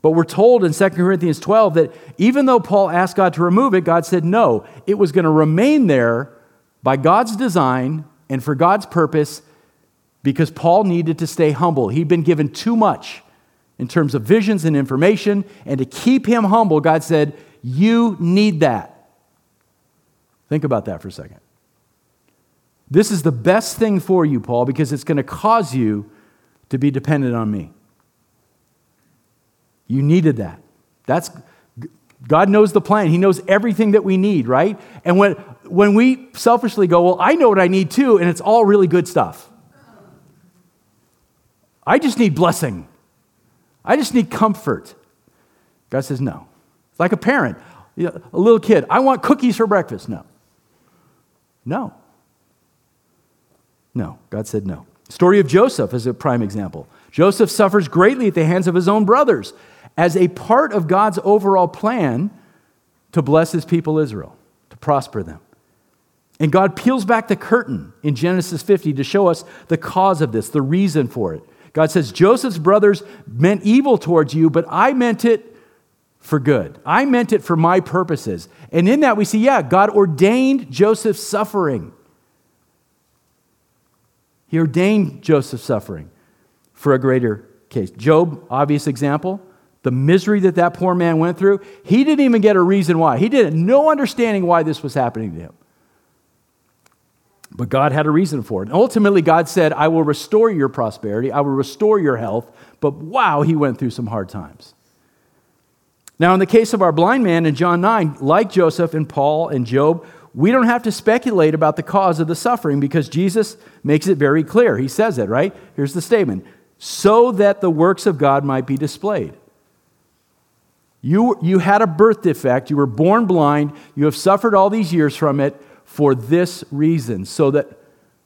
But we're told in 2 Corinthians 12 that even though Paul asked God to remove it, God said no. It was going to remain there by God's design and for God's purpose because Paul needed to stay humble. He'd been given too much in terms of visions and information, and to keep him humble, God said, You need that. Think about that for a second. This is the best thing for you, Paul, because it's going to cause you to be dependent on me. You needed that. That's God knows the plan. He knows everything that we need, right? And when when we selfishly go, "Well, I know what I need too," and it's all really good stuff. I just need blessing. I just need comfort. God says, "No." Like a parent, a little kid, "I want cookies for breakfast." No. No. No. God said no. Story of Joseph is a prime example. Joseph suffers greatly at the hands of his own brothers as a part of God's overall plan to bless his people Israel, to prosper them. And God peels back the curtain in Genesis 50 to show us the cause of this, the reason for it. God says, Joseph's brothers meant evil towards you, but I meant it for good. I meant it for my purposes. And in that, we see, yeah, God ordained Joseph's suffering. He ordained Joseph's suffering for a greater case. Job, obvious example the misery that that poor man went through, he didn't even get a reason why. He didn't no understanding why this was happening to him. But God had a reason for it. And ultimately, God said, I will restore your prosperity, I will restore your health. But wow, he went through some hard times. Now, in the case of our blind man in John 9, like Joseph and Paul and Job, we don't have to speculate about the cause of the suffering because Jesus makes it very clear. He says it, right? Here's the statement so that the works of God might be displayed. You, you had a birth defect, you were born blind, you have suffered all these years from it for this reason, so that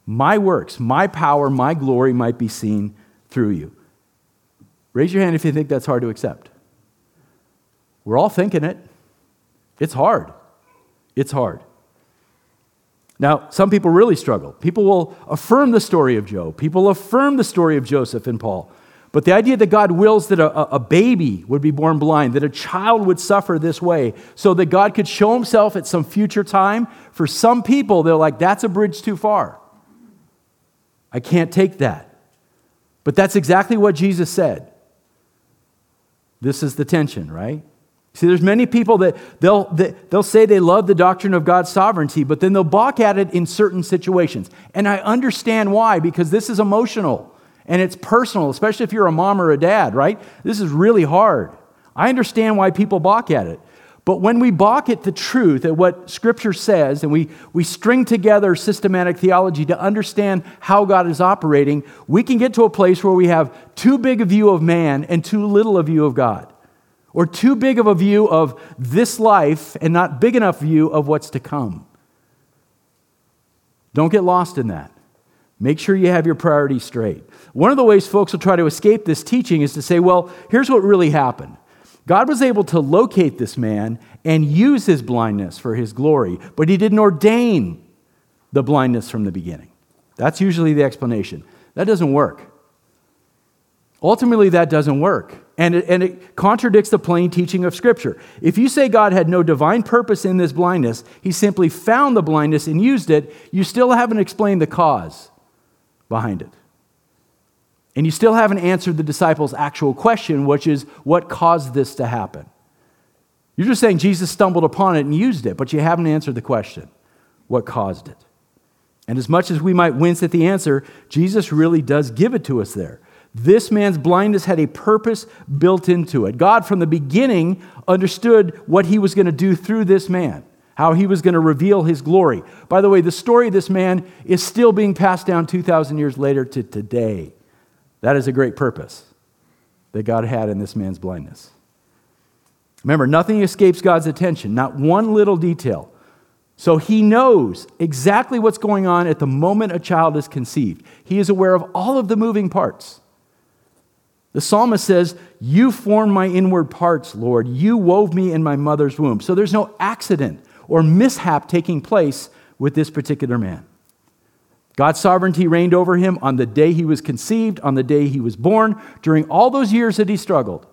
my works, my power, my glory might be seen through you. Raise your hand if you think that's hard to accept. We're all thinking it. It's hard. It's hard. Now, some people really struggle. People will affirm the story of Job, people affirm the story of Joseph and Paul. But the idea that God wills that a, a, baby would be born blind, that a child would suffer this way, so that God could show himself at some future time, for some people, they're like, that's a bridge too far. I can't take that. But that's exactly what Jesus said. This is the tension, right? See, there's many people that they'll, they'll say they love the doctrine of God's sovereignty, but then they'll balk at it in certain situations. And I understand why, because this is emotional and it's personal, especially if you're a mom or a dad, right? This is really hard. I understand why people balk at it. But when we balk at the truth, at what Scripture says, and we, we string together systematic theology to understand how God is operating, we can get to a place where we have too big a view of man and too little a view of God or too big of a view of this life and not big enough view of what's to come. Don't get lost in that. Make sure you have your priorities straight. One of the ways folks will try to escape this teaching is to say, well, here's what really happened. God was able to locate this man and use his blindness for his glory, but he didn't ordain the blindness from the beginning. That's usually the explanation. That doesn't work. Ultimately, that doesn't work. And it, and it contradicts the plain teaching of Scripture. If you say God had no divine purpose in this blindness, he simply found the blindness and used it, you still haven't explained the cause behind it. And you still haven't answered the disciples' actual question, which is what caused this to happen? You're just saying Jesus stumbled upon it and used it, but you haven't answered the question what caused it? And as much as we might wince at the answer, Jesus really does give it to us there. This man's blindness had a purpose built into it. God, from the beginning, understood what he was going to do through this man, how he was going to reveal his glory. By the way, the story of this man is still being passed down 2,000 years later to today. That is a great purpose that God had in this man's blindness. Remember, nothing escapes God's attention, not one little detail. So he knows exactly what's going on at the moment a child is conceived. He is aware of all of the moving parts. The psalmist says, You formed my inward parts, Lord. You wove me in my mother's womb. So there's no accident or mishap taking place with this particular man. God's sovereignty reigned over him on the day he was conceived, on the day he was born, during all those years that he struggled,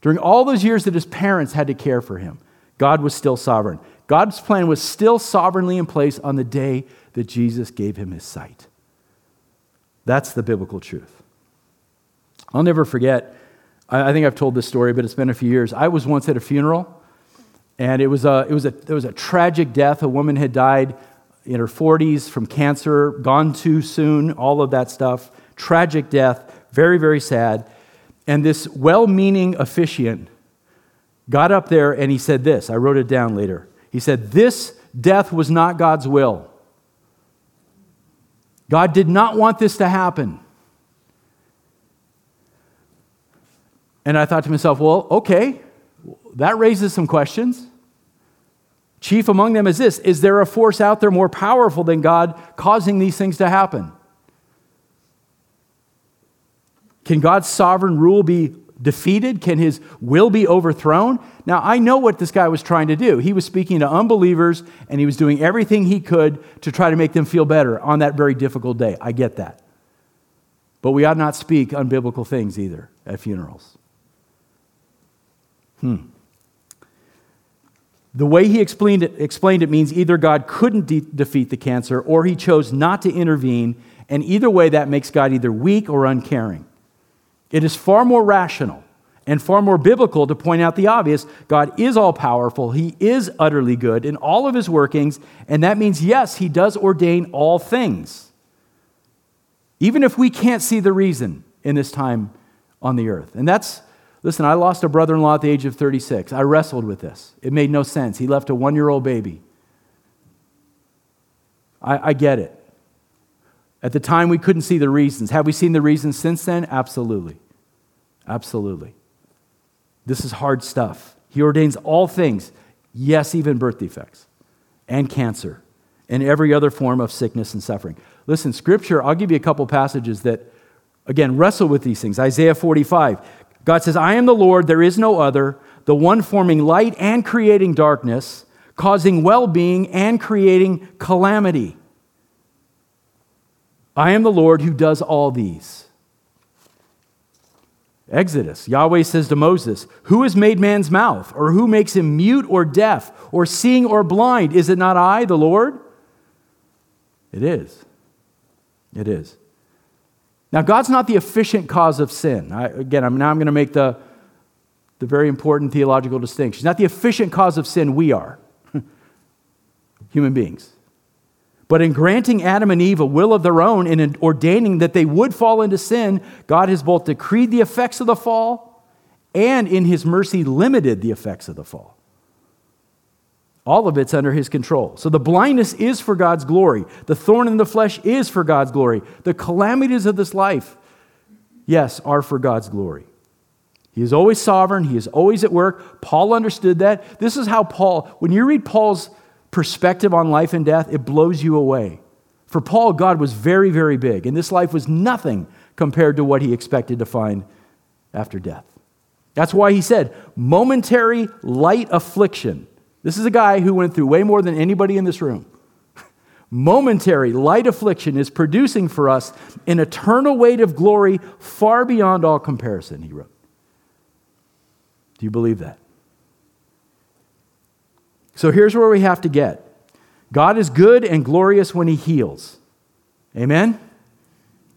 during all those years that his parents had to care for him. God was still sovereign. God's plan was still sovereignly in place on the day that Jesus gave him his sight. That's the biblical truth. I'll never forget, I think I've told this story, but it's been a few years. I was once at a funeral, and it was a, it was a, it was a tragic death. A woman had died in her 40s from cancer, gone too soon, all of that stuff. Tragic death, very, very sad. And this well meaning officiant got up there and he said this. I wrote it down later. He said, This death was not God's will. God did not want this to happen. And I thought to myself, well, okay, that raises some questions. Chief among them is this Is there a force out there more powerful than God causing these things to happen? Can God's sovereign rule be defeated? Can his will be overthrown? Now, I know what this guy was trying to do. He was speaking to unbelievers and he was doing everything he could to try to make them feel better on that very difficult day. I get that. But we ought not speak unbiblical things either at funerals. Hmm. The way he explained it, explained it means either God couldn't de- defeat the cancer or he chose not to intervene, and either way, that makes God either weak or uncaring. It is far more rational and far more biblical to point out the obvious. God is all powerful, He is utterly good in all of His workings, and that means, yes, He does ordain all things. Even if we can't see the reason in this time on the earth. And that's, listen, I lost a brother in law at the age of 36. I wrestled with this. It made no sense. He left a one year old baby. I, I get it. At the time, we couldn't see the reasons. Have we seen the reasons since then? Absolutely. Absolutely. This is hard stuff. He ordains all things, yes, even birth defects and cancer and every other form of sickness and suffering. Listen, Scripture, I'll give you a couple passages that, again, wrestle with these things. Isaiah 45, God says, I am the Lord, there is no other, the one forming light and creating darkness, causing well being and creating calamity. I am the Lord who does all these. Exodus, Yahweh says to Moses, Who has made man's mouth? Or who makes him mute or deaf, or seeing or blind? Is it not I, the Lord? It is. It is. Now, God's not the efficient cause of sin. I, again, I'm, now I'm going to make the, the very important theological distinction. He's not the efficient cause of sin, we are human beings. But in granting Adam and Eve a will of their own and in ordaining that they would fall into sin, God has both decreed the effects of the fall and in his mercy limited the effects of the fall. All of it's under his control. So the blindness is for God's glory. The thorn in the flesh is for God's glory. The calamities of this life, yes, are for God's glory. He is always sovereign, he is always at work. Paul understood that. This is how Paul, when you read Paul's perspective on life and death, it blows you away. For Paul, God was very, very big, and this life was nothing compared to what he expected to find after death. That's why he said, momentary light affliction. This is a guy who went through way more than anybody in this room. momentary light affliction is producing for us an eternal weight of glory far beyond all comparison, he wrote. Do you believe that? So here's where we have to get God is good and glorious when he heals. Amen?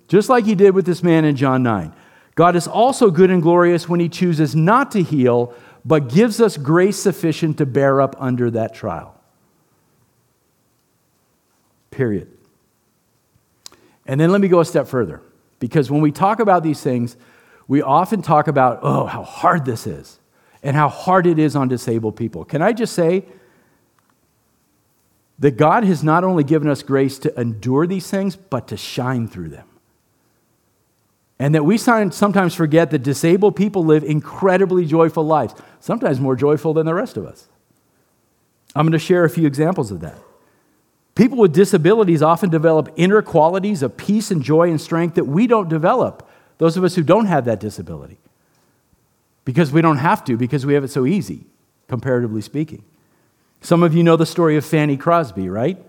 Just like he did with this man in John 9. God is also good and glorious when he chooses not to heal, but gives us grace sufficient to bear up under that trial. Period. And then let me go a step further. Because when we talk about these things, we often talk about, oh, how hard this is and how hard it is on disabled people. Can I just say, that God has not only given us grace to endure these things, but to shine through them. And that we sometimes forget that disabled people live incredibly joyful lives, sometimes more joyful than the rest of us. I'm going to share a few examples of that. People with disabilities often develop inner qualities of peace and joy and strength that we don't develop, those of us who don't have that disability. Because we don't have to, because we have it so easy, comparatively speaking. Some of you know the story of Fanny Crosby, right?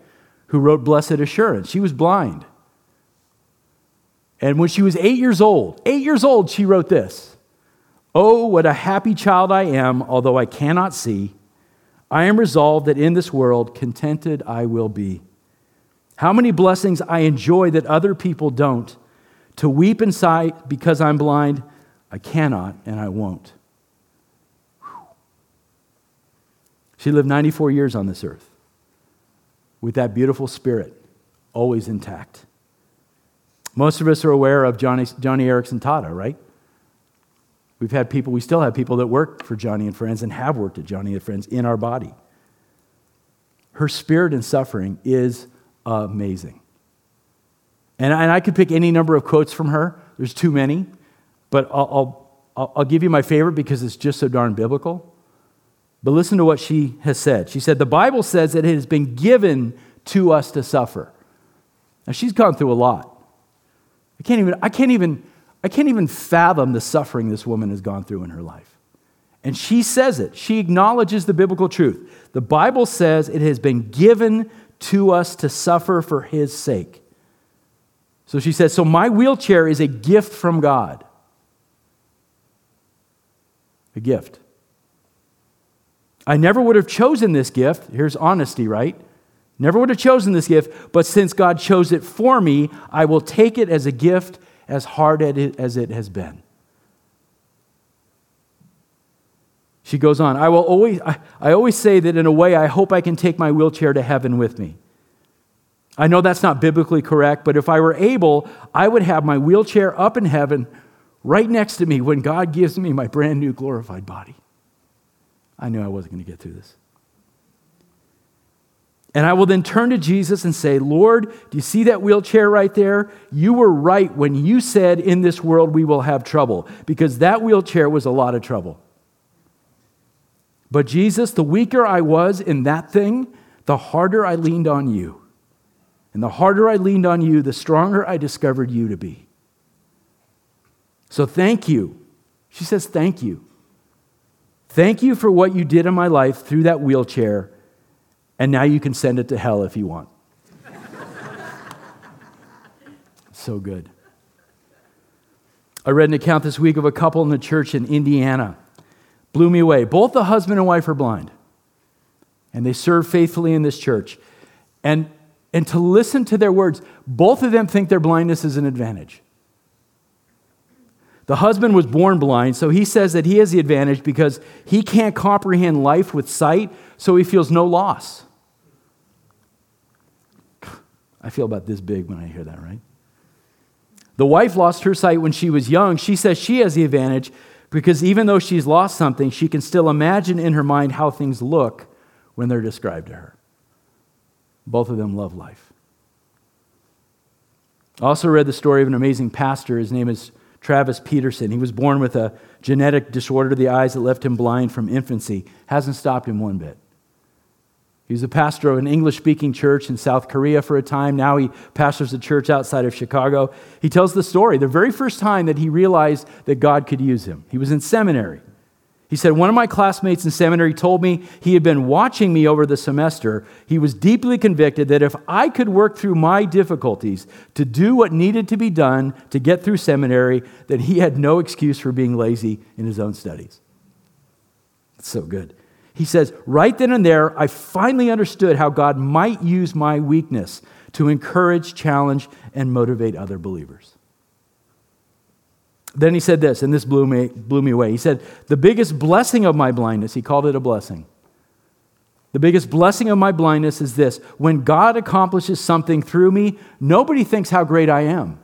Who wrote Blessed Assurance. She was blind. And when she was eight years old, eight years old, she wrote this Oh, what a happy child I am, although I cannot see. I am resolved that in this world contented I will be. How many blessings I enjoy that other people don't. To weep in sight because I'm blind, I cannot and I won't. She lived 94 years on this earth with that beautiful spirit always intact. Most of us are aware of Johnny, Joni Eareckson Tada, right? We've had people, we still have people that work for Joni and Friends and have worked at Joni and Friends in our body. Her spirit and suffering is amazing. And I, and I could pick any number of quotes from her. There's too many, but I'll, I'll, I'll give you my favorite because it's just so darn biblical. But listen to what she has said. She said, The Bible says that it has been given to us to suffer. Now, she's gone through a lot. I can't even, I can't even, I can't even fathom the suffering this woman has gone through in her life. And she says it. She acknowledges the biblical truth. The Bible says it has been given to us to suffer for his sake. So she says, So my wheelchair is a gift from God. A gift. I never would have chosen this gift. Here's honesty, right? Never would have chosen this gift, but since God chose it for me, I will take it as a gift as hard as it has been. She goes on, I will always, I, I always say that in a way, I hope I can take my wheelchair to heaven with me. I know that's not biblically correct, but if I were able, I would have my wheelchair up in heaven right next to me when God gives me my brand new glorified body. I knew I wasn't going to get through this. And I will then turn to Jesus and say, Lord, do you see that wheelchair right there? You were right when you said in this world we will have trouble, because that wheelchair was a lot of trouble. But Jesus, the weaker I was in that thing, the harder I leaned on you. And the harder I leaned on you, the stronger I discovered you to be. So thank you. She says, Thank you. Thank you for what you did in my life through that wheelchair, and now you can send it to hell if you want. so good. I read an account this week of a couple in the church in Indiana. Blew me away. Both the husband and wife are blind, and they serve faithfully in this church. And, and to listen to their words, both of them think their blindness is an advantage. The husband was born blind, so he says that he has the advantage because he can't comprehend life with sight, so he feels no loss. I feel about this big when I hear that, right? The wife lost her sight when she was young. She says she has the advantage because even though she's lost something, she can still imagine in her mind how things look when they're described to her. Both of them love life. I also read the story of an amazing pastor. His name is Travis Peterson. He was born with a genetic disorder to the eyes that left him blind from infancy. Hasn't stopped him one bit. He was a pastor of an English speaking church in South Korea for a time. Now he pastors a church outside of Chicago. He tells the story the very first time that he realized that God could use him. He was in seminary. He said, One of my classmates in seminary told me he had been watching me over the semester. He was deeply convicted that if I could work through my difficulties to do what needed to be done to get through seminary, that he had no excuse for being lazy in his own studies. It's so good. He says, Right then and there, I finally understood how God might use my weakness to encourage, challenge, and motivate other believers. Then he said this, and this blew me, blew me away. He said, The biggest blessing of my blindness, he called it a blessing. The biggest blessing of my blindness is this when God accomplishes something through me, nobody thinks how great I am.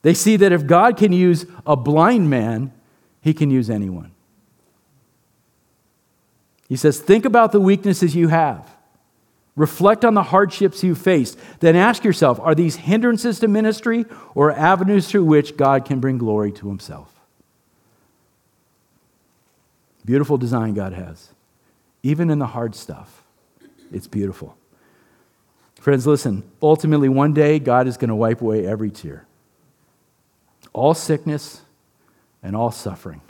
They see that if God can use a blind man, he can use anyone. He says, Think about the weaknesses you have. Reflect on the hardships you faced. Then ask yourself are these hindrances to ministry or avenues through which God can bring glory to himself? Beautiful design God has. Even in the hard stuff, it's beautiful. Friends, listen. Ultimately, one day, God is going to wipe away every tear, all sickness, and all suffering.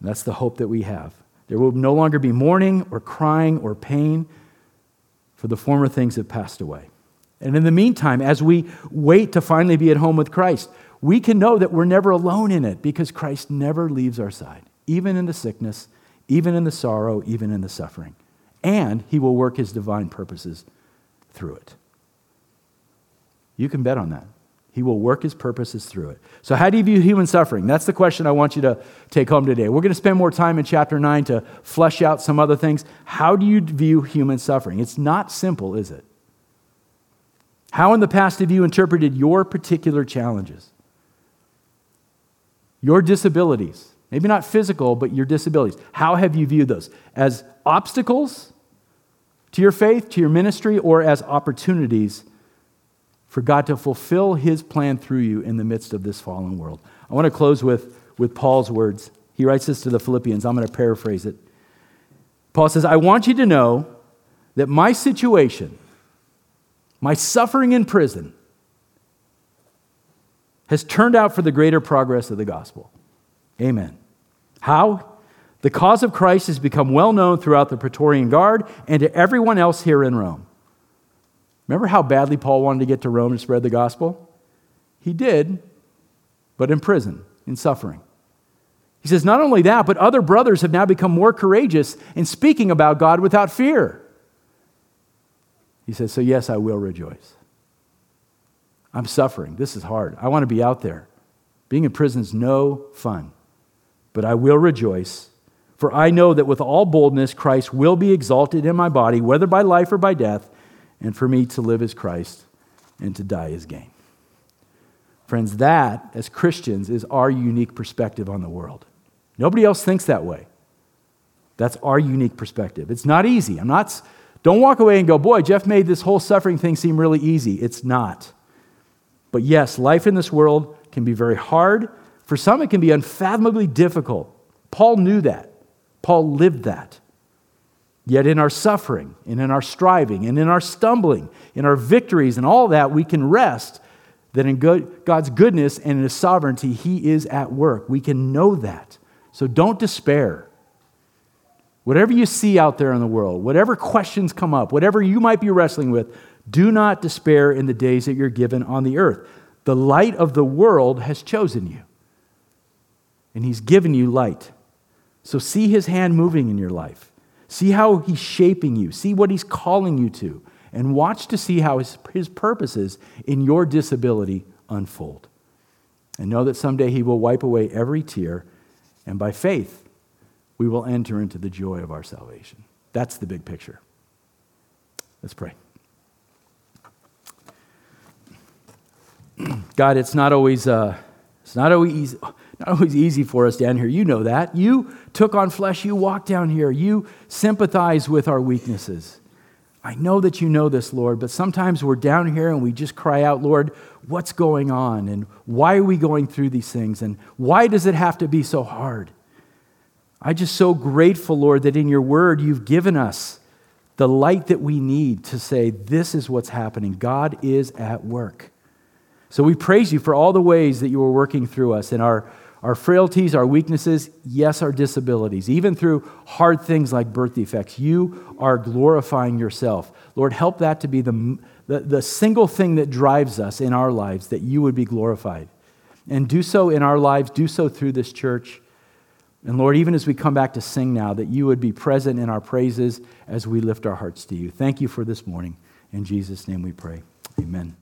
And that's the hope that we have. There will no longer be mourning or crying or pain for the former things have passed away. And in the meantime, as we wait to finally be at home with Christ, we can know that we're never alone in it because Christ never leaves our side, even in the sickness, even in the sorrow, even in the suffering. And he will work his divine purposes through it. You can bet on that. He will work his purposes through it. So, how do you view human suffering? That's the question I want you to take home today. We're going to spend more time in chapter 9 to flesh out some other things. How do you view human suffering? It's not simple, is it? How in the past have you interpreted your particular challenges? Your disabilities, maybe not physical, but your disabilities. How have you viewed those? As obstacles to your faith, to your ministry, or as opportunities for God to fulfill his plan through you in the midst of this fallen world. I want to close with, with Paul's words. He writes this to the Philippians. I'm going to paraphrase it. Paul says, I want you to know that my situation, my suffering in prison, has turned out for the greater progress of the gospel. Amen. How? The cause of Christ has become well known throughout the Praetorian Guard and to everyone else here in Rome. Remember how badly Paul wanted to get to Rome and spread the gospel? He did, but in prison, in suffering. He says, not only that, but other brothers have now become more courageous in speaking about God without fear. He says, So, yes, I will rejoice. I'm suffering. This is hard. I want to be out there. Being in prison is no fun, but I will rejoice For I know that with all boldness Christ will be exalted in my body, whether by life or by death, and for me to live as Christ and to die as gain. Friends, that, as Christians, is our unique perspective on the world. Nobody else thinks that way. That's our unique perspective. It's not easy. I'm not, don't walk away and go, boy, Jeff made this whole suffering thing seem really easy. It's not. But yes, life in this world can be very hard. For some, it can be unfathomably difficult. Paul knew that. Paul lived that. Yet in our suffering and in our striving and in our stumbling, in our victories and all that, we can rest that in God's goodness and in His sovereignty, He is at work. We can know that. So don't despair. Whatever you see out there in the world, whatever questions come up, whatever you might be wrestling with, do not despair in the days that you're given on the earth. The light of the world has chosen you, and He's given you light. So see His hand moving in your life. See how He's shaping you. See what He's calling you to. And watch to see how His, his purposes in your disability unfold. And know that someday He will wipe away every tear, and by faith, we will enter into the joy of our salvation. That's the big picture. Let's pray. God, it's not always, uh, it's not always, easy, Oh, not always easy for us down here. You know that. You took on flesh. You walked down here. You sympathize with our weaknesses. I know that you know this, Lord, but sometimes we're down here and we just cry out, Lord, what's going on? And why are we going through these things? And why does it have to be so hard? I'm just so grateful, Lord, that in your word you've given us the light that we need to say, this is what's happening. God is at work. So we praise you for all the ways that you are working through us in our, our frailties, our weaknesses, yes, our disabilities, even through hard things like birth defects. You are glorifying yourself. Lord, help that to be the, the, the single thing that drives us in our lives, that you would be glorified. And do so in our lives, do so through this church. And Lord, even as we come back to sing now, that you would be present in our praises as we lift our hearts to you. Thank you for this morning. In Jesus' name we pray. Amen.